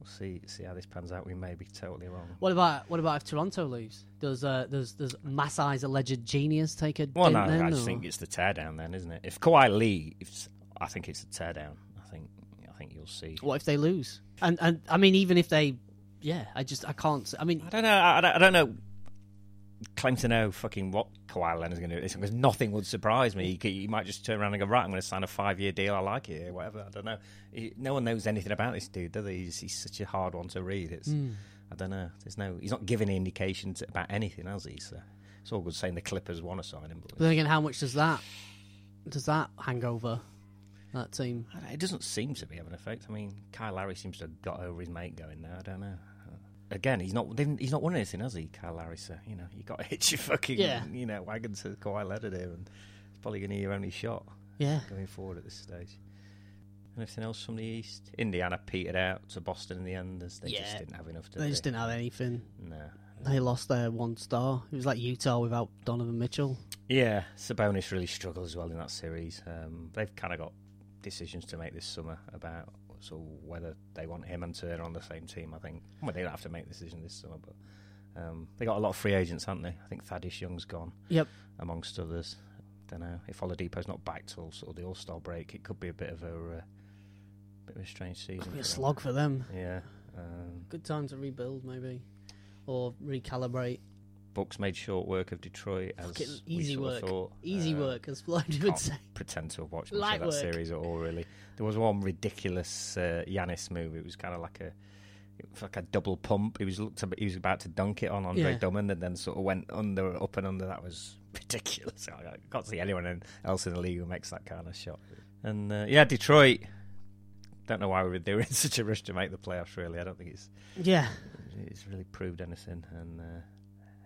we'll see see how this pans out. We may be totally wrong. What about what about if Toronto leaves? Does uh, does does Masai's alleged genius take a Well, no, then? I just or- think it's the teardown then, isn't it? If Kawhi leaves, I think it's a teardown. I think I think you'll see. What if they lose? And and I mean, even if they, yeah, I just I can't. I mean, I don't know. I I don't know. Claim to know fucking what Kawhi Leonard's going to do this because nothing would surprise me. He, he might just turn around and go, right, I'm going to sign a five year deal. I like it, or whatever. I don't know. He, no one knows anything about this dude, do they? He's, he's such a hard one to read. It's hmm. I don't know. There's no. He's not giving any indications about anything, has he? So it's all good saying the Clippers want to sign him, but but then again, how much does that does that hang over that team? It doesn't seem to be having an effect. I mean, Kyle Lowry seems to have got over his mate going now. I don't know. Again, he's not he's not won anything, has he, Kyle Lowry? So you know you got to hitch your fucking Yeah. you know wagon to Kawhi Leonard here, and it's probably going to be your only shot Yeah, going forward at this stage. Anything else from the East? Indiana petered out to Boston in the end, as they Yeah. just didn't have enough. Did they just didn't have anything. No. They lost their one star. It was like Utah without Donovan Mitchell. Yeah, Sabonis really struggled as well in that series. Um, they've kind of got decisions to make this summer about so whether they want him and Turner on the same team. I think well, they don't have to make the decision this summer, but um, they got a lot of free agents, haven't they? I think Thaddeus Young's gone, Yep. amongst others. Don't know if Oladipo's not back till sort of the All Star break. It could be a bit of a uh, bit of a strange season. Could be a for slog for them. Yeah. Um, Good time to rebuild, maybe, or recalibrate. Bucks made short work of Detroit as Fucking we easy of work. thought. Easy Uh, work, as Floyd would say. pretend to have watched much of that work. series at all. Really, there was one ridiculous uh, Giannis move. It was kind of like a, it was like a double pump. He was looked, ab- he was about to dunk it on Andre Yeah. Drummond, and then sort of went under, up and under. That was ridiculous. I can't see anyone else in the league who makes that kind of shot. And uh, yeah, Detroit. Don't know why we were in such a rush to make the playoffs. Really, I don't think it's Yeah, it's really proved anything. And uh,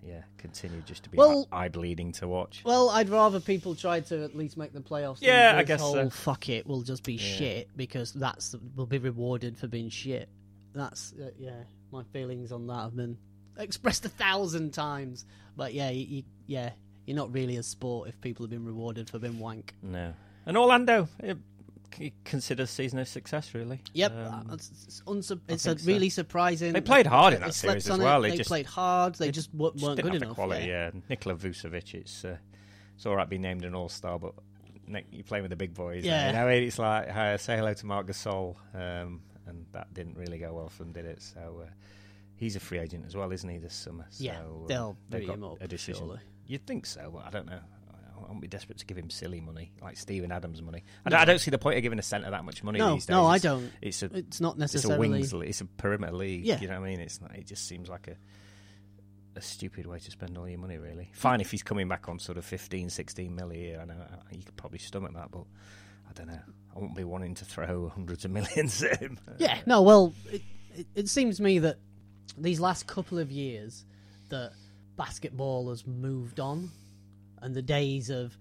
yeah, continue just to be Well- eye bleeding to watch. Well, I'd rather people try to at least make the playoffs. than Yeah, I guess whole, so. Fuck it, we'll just be Yeah. shit because that's we'll be rewarded for being shit. That's uh, yeah. My feelings on that have been expressed a thousand times. But yeah, you, you, yeah, you're not really a sport if people have been rewarded for being wank. No, and Orlando c- consider season a success, really. Yep, Um, uh, it's, it's, it's a so. really surprising. They played hard in that series as well. They They, just- played hard. They just w- just weren't didn't good enough. the quality. yeah. Yeah, Nikola Vucevic. It's uh, it's all right being named an All Star, but Nick, you're playing with the big boys. Yeah. you know, it's like uh, say hello to Marc Gasol, um, and that didn't really go well for them, did it? So. Uh, He's a free agent as well, isn't he, this summer? So, Yeah, uh, they'll they've got him up. a decision. surely. You'd think so, but I don't know. I won't be desperate to give him silly money like Steven Adams money. I, don't, I don't see the point of giving a centre that much money No, these days. no, I don't. It's a It's not necessarily. it's a wings. It's a perimeter league. Yeah. you know what I mean. It's not. It just seems like a a stupid way to spend all your money. Really, fine if he's coming back on sort of 15, 16 mil a year. I know I- you could probably stomach that, but I don't know. I won't be wanting to throw hundreds of millions at him. Yeah, no, well, it, it, it seems to me that these last couple of years that basketball has moved on, and the days of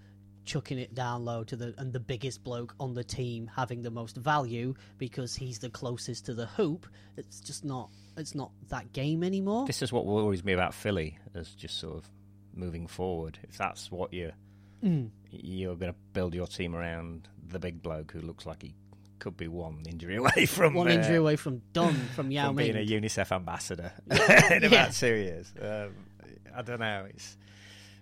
chucking it down low to the and the biggest bloke on the team having the most value because he's the closest to the hoop. It's just not. It's not that game anymore. This is what worries me about Philly as just sort of moving forward. If that's what you're Mm. you're going to build your team around the big bloke who looks like he could be one injury away from One uh, injury away from done from Yao from being a UNICEF ambassador in Yeah. about two years. Um, I don't know. It's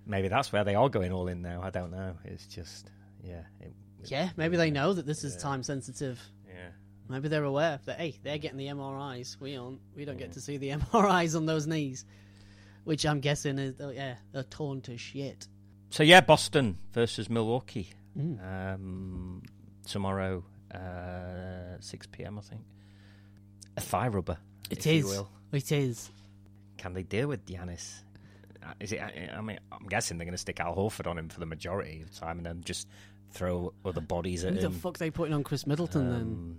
maybe that's where they are going all in now. I don't know. It's just yeah. It, Yeah, maybe they know that this is Yeah. time sensitive. yeah. Maybe they're aware that hey, they're getting the MRIs. We aren't. We don't get to see the MRIs on those knees, which I'm guessing is oh, yeah, they're torn to shit. So yeah, Boston versus Milwaukee Mm. um, tomorrow, uh, six p.m. I think. A thigh rubber. It is. It is. Can they deal with Giannis? Uh, Is it? I mean, I'm guessing they're going to stick Al Horford on him for the majority of the time, and then just throw other bodies at Who the him. fuck they putting on Khris Middleton then? Um,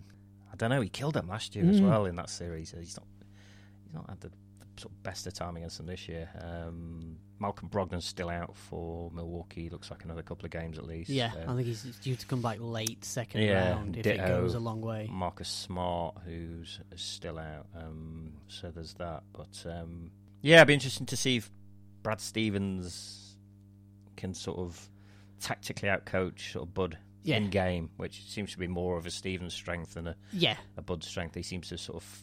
I don't know. He killed him last year as Mm. well in that series. He's not. He's not had the sort of best of time against them this year. Um, Malcolm Brogdon's still out for Milwaukee. Looks like another couple of games at least. Yeah, Um, I think he's due to come back late second Yeah, round if it ditto. goes a long way. Marcus Smart, who's still out. Um, so there's that. But um, yeah, it'd be interesting to see if Brad Stevens can sort of tactically outcoach sort of Bud Yeah, in game, which seems to be more of a Stevens strength than a, yeah, a Bud strength. He seems to sort of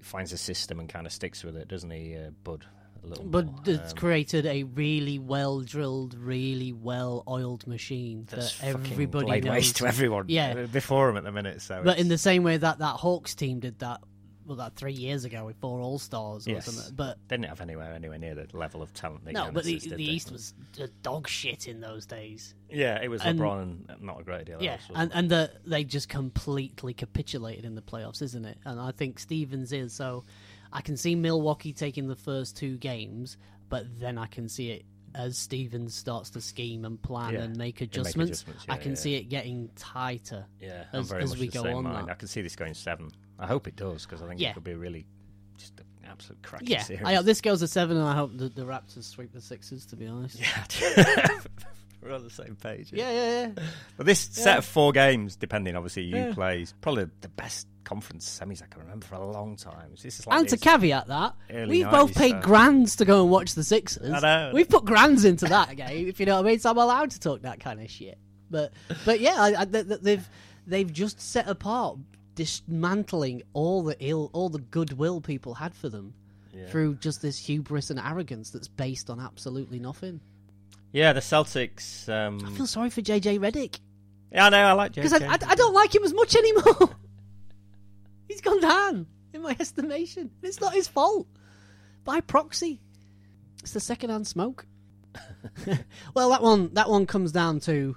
finds a system and kind of sticks with it, doesn't he, uh, Bud? A little but more. it's Um, created a really well drilled, really well oiled machine that everybody laid knows. waste to everyone Yeah. before him at the minute. So But in the same way that that Hawks team did that, well, that three years ago with four All Stars or Yes. something. But they didn't have anywhere anywhere near the level of talent. that no, but the, the? East was dog shit in those days. Yeah, it was And- LeBron and not a great deal. Yeah, else, and and the, they just completely capitulated in the playoffs, isn't it? And I think Stevens is so. I can see Milwaukee taking the first two games, but then I can see it as Stevens starts to scheme and plan Yeah, and make They make adjustments. adjustments, I can yeah. see it getting tighter. Yeah, as- as we go on I can see this going seven. I hope it does because I think Yeah. it could be really just an absolute cracking Yeah, series. I hope this goes to seven, and I hope the, the Raptors sweep the Sixers. To be honest. Yeah, we're on the same page. Yeah, yeah, yeah. But this set of four games, depending obviously you Yeah. plays, probably the best conference semis I can remember for a long time. This is like And to this caveat that, early we've both 90s paid stuff. Uh, grands to go and watch the Sixers. I know. We've put grands into that game, if you know what I mean. So I'm allowed to talk that kind of shit. But but yeah, I, I, th- th- they've they've just set apart dismantling all the ill, all the goodwill people had for them Yeah. through just this hubris and arrogance that's based on absolutely nothing. Yeah, the Celtics. Um, I feel sorry for JJ Redick yeah, I know. I like JJ because I, I, I don't like him as much anymore. He's gone down in my estimation. It's not his fault. By proxy, it's the second-hand smoke. well, that one that one comes down to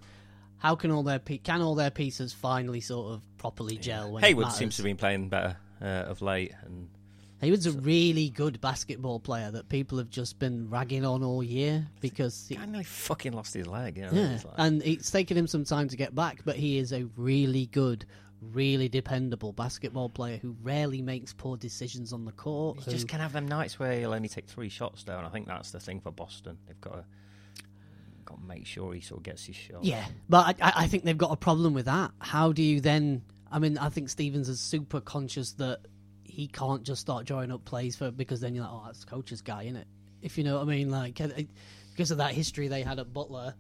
how can all their pe- can all their pieces finally sort of properly gel when Hayward seems to have been playing better uh, of late, and Hayward's a really good basketball player that people have just been ragging on all year because he, I nearly fucking lost his leg. You know, yeah, it's like- and it's taken him some time to get back, but he is a really good, really dependable basketball player who rarely makes poor decisions on the court. He who- just can have them nights where he'll only take three shots down. I think that's the thing for Boston. They've got to got to make sure he sort of gets his shot. Yeah, but I, I think they've got a problem with that. How do you then? I mean, I think Stevens is super conscious that he can't just start drawing up plays for because then you're like, oh, that's the coach's guy, isn't it? If you know what I mean, like uh, because of that history they had at Butler,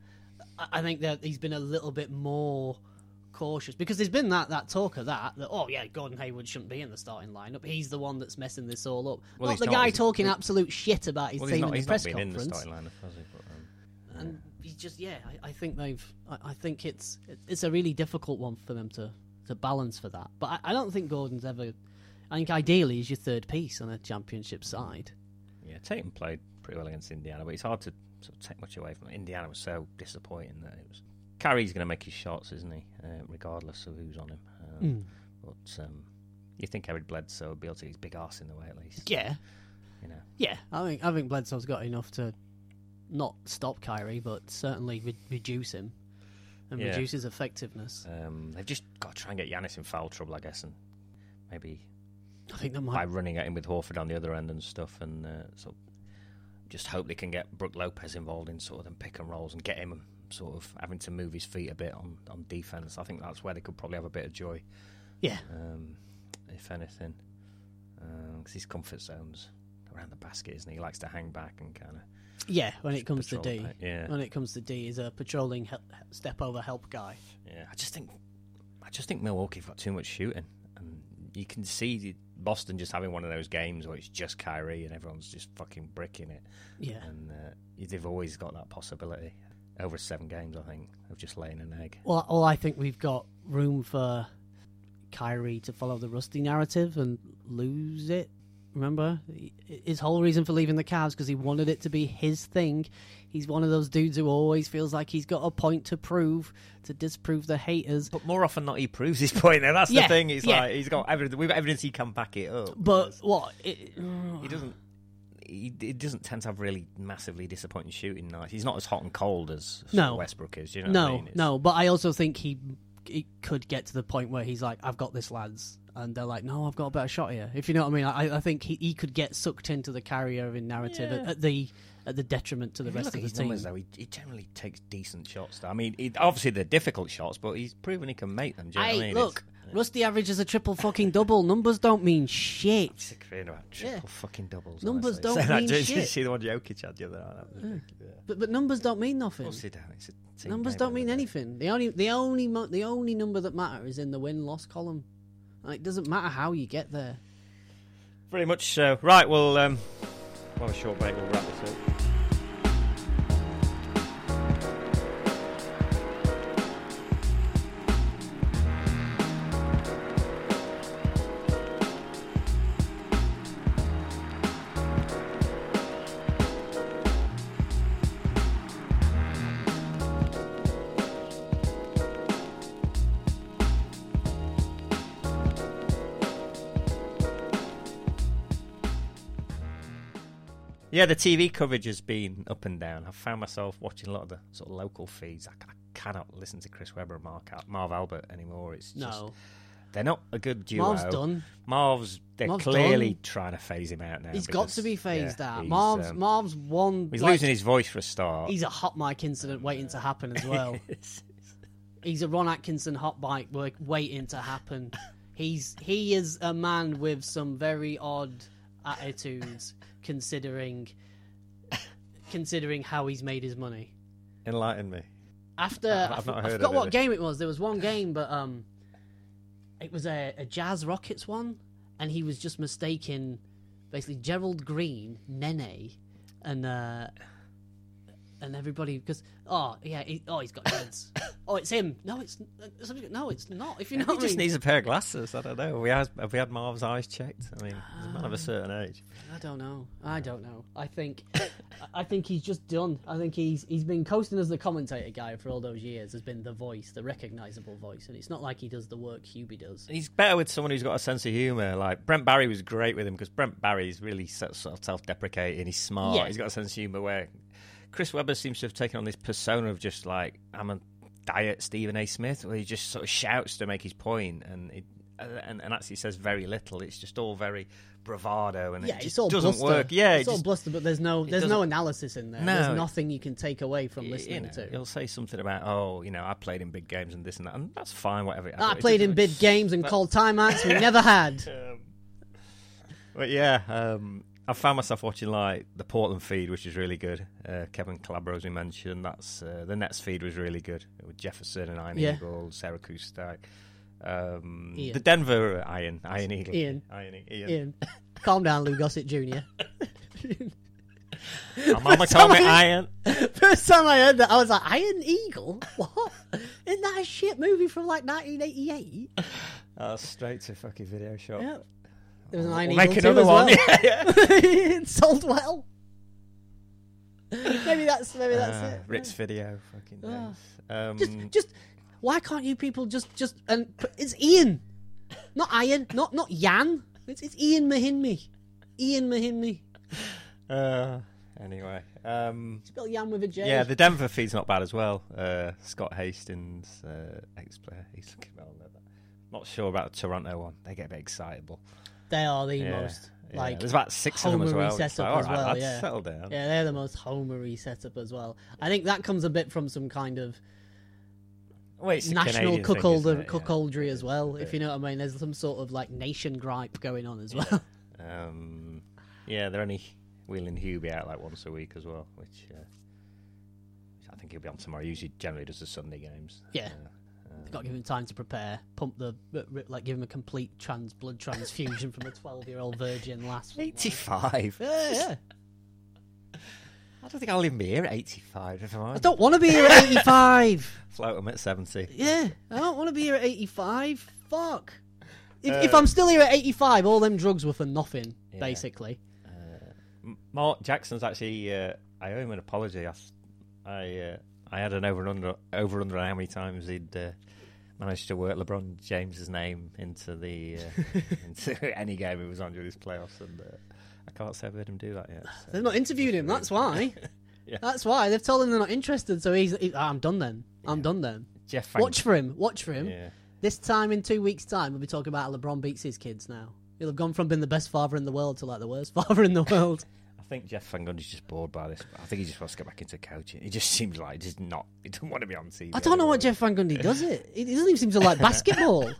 I think that he's been a little bit more cautious because there's been that that talk of that that oh yeah Gordon Hayward shouldn't be in the starting lineup he's the one that's messing this all up Well, not the not. guy talking absolute shit about his Well, team not, in the press not been in the conference starting lineup, has he? But, um, and he's just yeah. I, I think they've. I, I think it's it's a really difficult one for them to to balance for that. But I, I don't think Gordon's ever. I think ideally he's your third piece on a championship side. yeah, Tatum played pretty well against Indiana, but it's hard to sort of take much away from it. Indiana was so disappointing that it was. Kyrie's going to make his shots, isn't he? Uh, regardless of who's on him. Um, But um, you think Eric Bledsoe would be able to get his big arse in the way at least? Yeah, You know. yeah. I think I think Bledsoe's got enough to not stop Kyrie, but certainly re- reduce him and Yeah. reduce his effectiveness. Um, they've just got to try and get Giannis in foul trouble, I guess, and maybe I think that might by might. running at him with Horford on the other end and stuff, and uh, so just hope they can get Brook Lopez involved in sort of them pick and rolls and get him sort of having to move his feet a bit on, on defense. I think that's where they could probably have a bit of joy, Yeah, um, if anything, because his comfort zones around the basket, isn't he? He likes to hang back and kind of yeah. When it comes to D. Yeah, when it comes to D, he's a patrolling step over help guy. Yeah, I just think, I just think Milwaukee've got too much shooting, and you can see Boston just having one of those games where it's just Kyrie and everyone's just fucking bricking it, Yeah, and uh, they've always got that possibility over seven games. I think of just laying an egg. Well, well, I think we've got room for Kyrie to follow the Rusty narrative and lose it. Remember his whole reason for leaving the Cavs because he wanted it to be his thing. He's one of those dudes who always feels like he's got a point to prove to disprove the haters. But more often not, he proves his point. There, that's Yeah, the thing. It's yeah. like he's got evidence. We've got evidence he can back it up. But what? It, he doesn't. He, he doesn't tend to have really massively disappointing shooting nights. He's not as hot and cold as No. Westbrook is. You know no, what I mean? No. But I also think he, he could get to the point where he's like, "I've got this, lads," and they're like, "No, I've got a better shot here." If you know what I mean, I, I think he, he could get sucked into the carrier in narrative Yeah. at, at the at the detriment to the If rest of the his team. numbers, though, he, he generally takes decent shots. Though. I mean, he, obviously they're difficult shots, but he's proven he can make them. Do you know Hey, what I mean? look, Rusty averages a triple fucking double. Numbers don't mean shit. It's, sick of hearing about triple Yeah. fucking doubles. Numbers honestly. don't Say that, mean did you shit. see the one Jokic had the other night? That. Yeah. But but numbers don't mean nothing. course they don't. It's a team Numbers don't mean anything. The only the only the only number that matter is in the win loss column. It doesn't matter how you get there. Very much so. Right, well, um, we'll a short break. We'll wrap this up. Yeah, the TV coverage has been up and down. I've found myself watching a lot of the sort of local feeds. I, I cannot listen to Chris Webber and Mark Marv Albert anymore. It's just No, they're not a good duo. Marv's done. Marv's they're Marv's clearly done. trying to phase him out now. He's got to be phased yeah, out. Marv's um, Marv's one. he's like, losing his voice for a start. He's a hot mic incident waiting to happen as well. he's a Ron Atkinson hot mic work waiting to happen. He's he is a man with some very odd attitudes, considering considering how he's made his money. Enlighten me. After I've- I I've not I heard forgot of what it. game it was. There was one game, but um, it was a, a Jazz Rockets one, and he was just mistaken, basically Gerald Green, Nene, and uh, and everybody because oh yeah, he, oh he's got dreads. oh, it's him. No, it's no, it's not. If you know He what I just mean. needs a pair of glasses. I don't know. Have we had, have we had Marv's eyes checked? I mean, he's a man of a um, certain age. I don't know. I don't know. I think, I think he's just done. I think he's he's been coasting as the commentator guy for all those years. Has been the voice, the recognizable voice, and it's not like he does the work Hubie does. He's better with someone who's got a sense of humour. Like Brent Barry was great with him because Brent Barry is really sort of self-deprecating. He's smart. Yeah. He's got a sense of humour. Where Chris Webber seems to have taken on this persona of just like I'm a diet Stephen A. Smith, where he just sort of shouts to make his point, and it, uh, and, and actually says very little. It's just all very bravado, and Yeah, it it's just all doesn't bluster. work. Yeah, it's it all just, bluster, but there's no there's no analysis in there. No. There's nothing you can take away from you listening know, to. he'll say something about, oh, you know, I played in big games and this and that, and that's fine, whatever. I it played in big games and but- called timeouts we never had. Um, but yeah, um, I found myself watching like the Portland feed, which is really good. Uh, Kevin Calabro, as we mentioned, that's uh, the Nets feed was really good with Jefferson and Iron Yeah. Eagle, Sarah Kustok. Um, the Denver Iron Iron Eagle, Ian. Iron Ian. Ian, calm down, Lou Gossett Jr. My mama told me. Iron. First time I heard that, I was like, Iron Eagle? What? Isn't that a shit movie from like 1988? Oh, straight to fucking video shop. Yeah. There was an Iron We'll make Eagle too another one. well. Yeah, yeah. it sold well. maybe that's maybe that's Uh, it. Ritz video, fucking days. Um, Just, just why can't you people just, just and it's Ian, not Ian, not not Jan. It's it's Ian Mahinmi, Ian Mahinmi. uh, anyway, um, Spell Jan with a J. Yeah, the Denver feed's not bad as well. Uh, Scott Hastings, uh, ex-player, he's looking well. Not sure about the Toronto one. They get a bit excitable. They are the Yeah, most yeah. like there's about six of them as homery well. Setup like, as right, well, yeah. settle down. Yeah, they're the most homery setup as well. I think that comes a bit from some kind of Well, national thing, cuckold? Yeah. cuckoldry as well. If you know what I mean, there's some sort of like nation gripe going on as well. Um, yeah, they're only wheeling Hubie out like once a week as well, which, uh, I think he'll be on tomorrow. He Usually, generally does the Sunday games. Yeah. Uh, Got to give him time to prepare, pump the like, give him a complete trans blood transfusion from a 12 year old virgin last. 85. Yeah, yeah. I don't think I'll even be here at 85 if I'm I don't want to be here at 85. Float him at 70. Yeah, I don't want to be here at 85. Fuck. If, if Uh, I'm still here at 85, all them drugs were for nothing, Yeah. basically. M- Mark Jackson's actually. Uh, I owe him an apology. I, I, uh, I had an over and under over under on how many times he'd uh, managed to work LeBron James's name into the uh, into any game he was on during his playoffs, and uh, I can't say I've heard him do that yet. so- They've not interviewed him. That's why. Yeah. That's why they've told him they're not interested. So he's, he, I'm done then. I'm done then. Jeff Watch for him. Watch for him. Yeah. This time in two weeks' time, we'll be talking about how LeBron beats his kids. Now he'll have gone from being the best father in the world to like the worst father in the world. I think Jeff Van Gundy's just bored by this. I think he just wants to get back into coaching. He just seems like he's not. He doesn't want to be on TV. I don't know what. Jeff Van Gundy does it. He doesn't even seem to like basketball.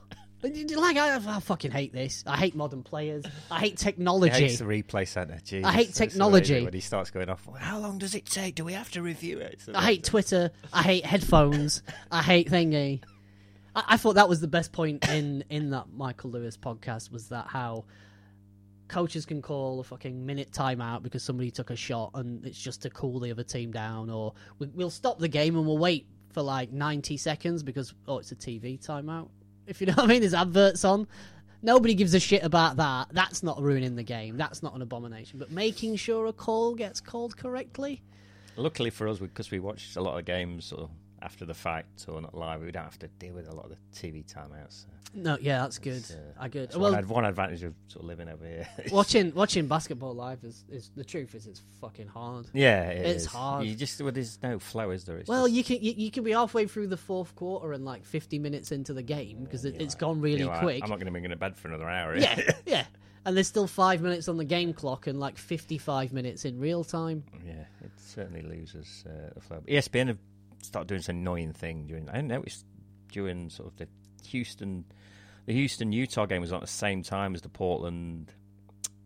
Like I, I fucking hate this. I hate modern players. I hate He technology. hates the replay center. Jesus, I hate that's the way technology. When he starts going off, well, how long does it take? Do we have to review it? I hate Twitter. I hate headphones. I hate thingy. I, I thought that was the best point in in that Michael Lewis podcast was that how coaches can call a fucking minute timeout because somebody took a shot and it's just to cool the other team down, or we, we'll stop the game and we'll wait for like ninety seconds because oh it's a TV timeout. If you know what I mean, there's adverts on. Nobody gives a shit about that. That's not ruining the game. That's not an abomination. But making sure a call gets called correctly. Luckily for us, because we watched a lot of games of after the fact or not live, we don't have to deal with a lot of the TV timeouts. So No, yeah, that's good. uh, I good. Well, one, ad- one advantage of sort of living over here. watching watching basketball live is, is the truth is it's fucking hard. yeah, it It's is. hard. You just well, there's no flow, is there? It's Well, just- you can you, you can be halfway through the fourth quarter and like fifty minutes into the game because it, you're it's like- gone really you're quick. I'm not going to be going to bed for another hour. Yeah, yeah. And there's still five minutes on the game clock and like fifty-five minutes in real time. Yeah, it certainly loses uh, the flow. ESPN have started doing this annoying thing during. I noticed during sort of the Houston, the Houston Utah game was on at the same time as the Portland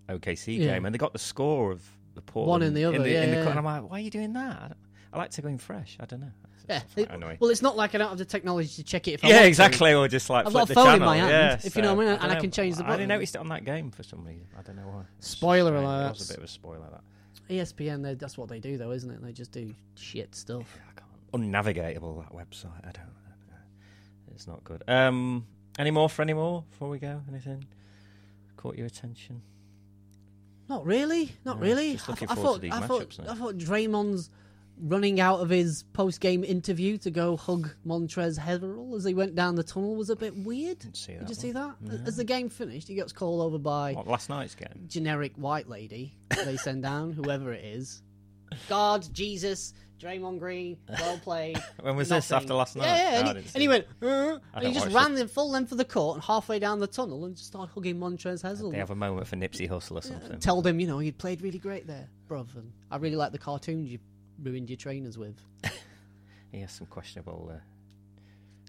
OKC Yeah. game, and they got the score of the Portland One in the other, In the, yeah, in the, yeah. and I'm like, why are you doing that? I, like to go in fresh. I don't know. It's Yeah. just like It- annoying. well, it's not like I don't have the technology to check it if I yeah, want to. exactly. Or just like I've flip got a the phone in channel. my hand, yeah, if you know what I mean, so, and I can change the I didn't notice it on that game for some reason. I don't know why. Spoiler alert. It was a bit of a spoiler that. ESPN, they- that's what they do though, isn't it? They just do shit stuff. Unnavigatable that website. I don't. I don't know. It's not good. Um, any more for any more before we go? Anything caught your attention? Not really, not No, really. I, th- I thought, I thought, now. I thought Draymond's running out of his post-game interview to go hug Montrezl Harrell as he went down the tunnel was a bit weird. Didn't see that. Did you one. see that? No. As the game finished, he gets called over by What, last night's game. generic white lady they send down, whoever it is. God, Jesus, Draymond Green, well played. When was this? After last night? Yeah, yeah. No, and, I he, and he went, uh, and he just ran the full length of the court and halfway down the tunnel and just started hugging Montrezl Harrell. They have a moment for Nipsey Hussle or something. Told him, you know, you'd played really great there, bruv. And I really like the cartoons you ruined your trainers with. He has some questionable uh,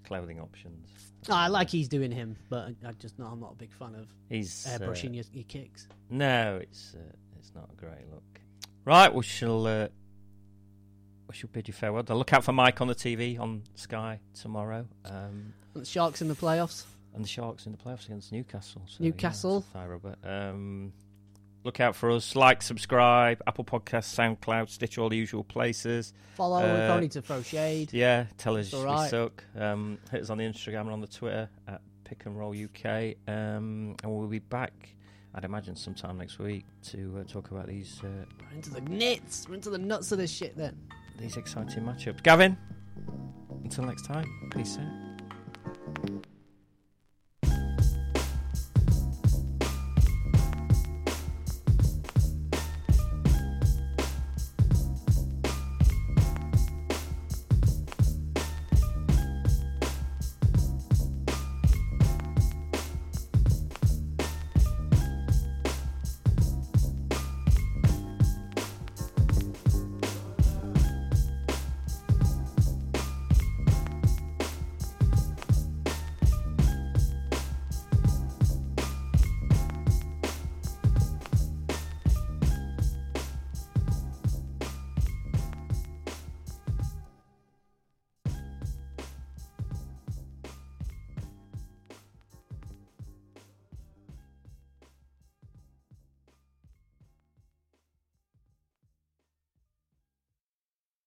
clothing options. No, I like he's doing him, but I, I just no, I'm not a big fan of He's uh, airbrushing your, your kicks. No, it's uh, it's not a great look. Right, we shall uh, we should bid you farewell. Look out for Mike on the TV on Sky tomorrow. Um, And the Sharks in the playoffs. and the Sharks in the playoffs against Newcastle. So, Newcastle. Yeah, thigh rubber. Um, look out for us. Like, subscribe, Apple Podcasts, SoundCloud, Stitch, all the usual places. Follow. Uh, if only to throw shade. Yeah, tell us we right. suck. Um, hit us on the Instagram and on the Twitter at Pick and Roll UK. Um, and we'll be back, I'd imagine, sometime next week to uh, talk about these uh, We're into the nits. We're into the nuts of this shit. Then these exciting matchups. Gavin, until next time, peace out.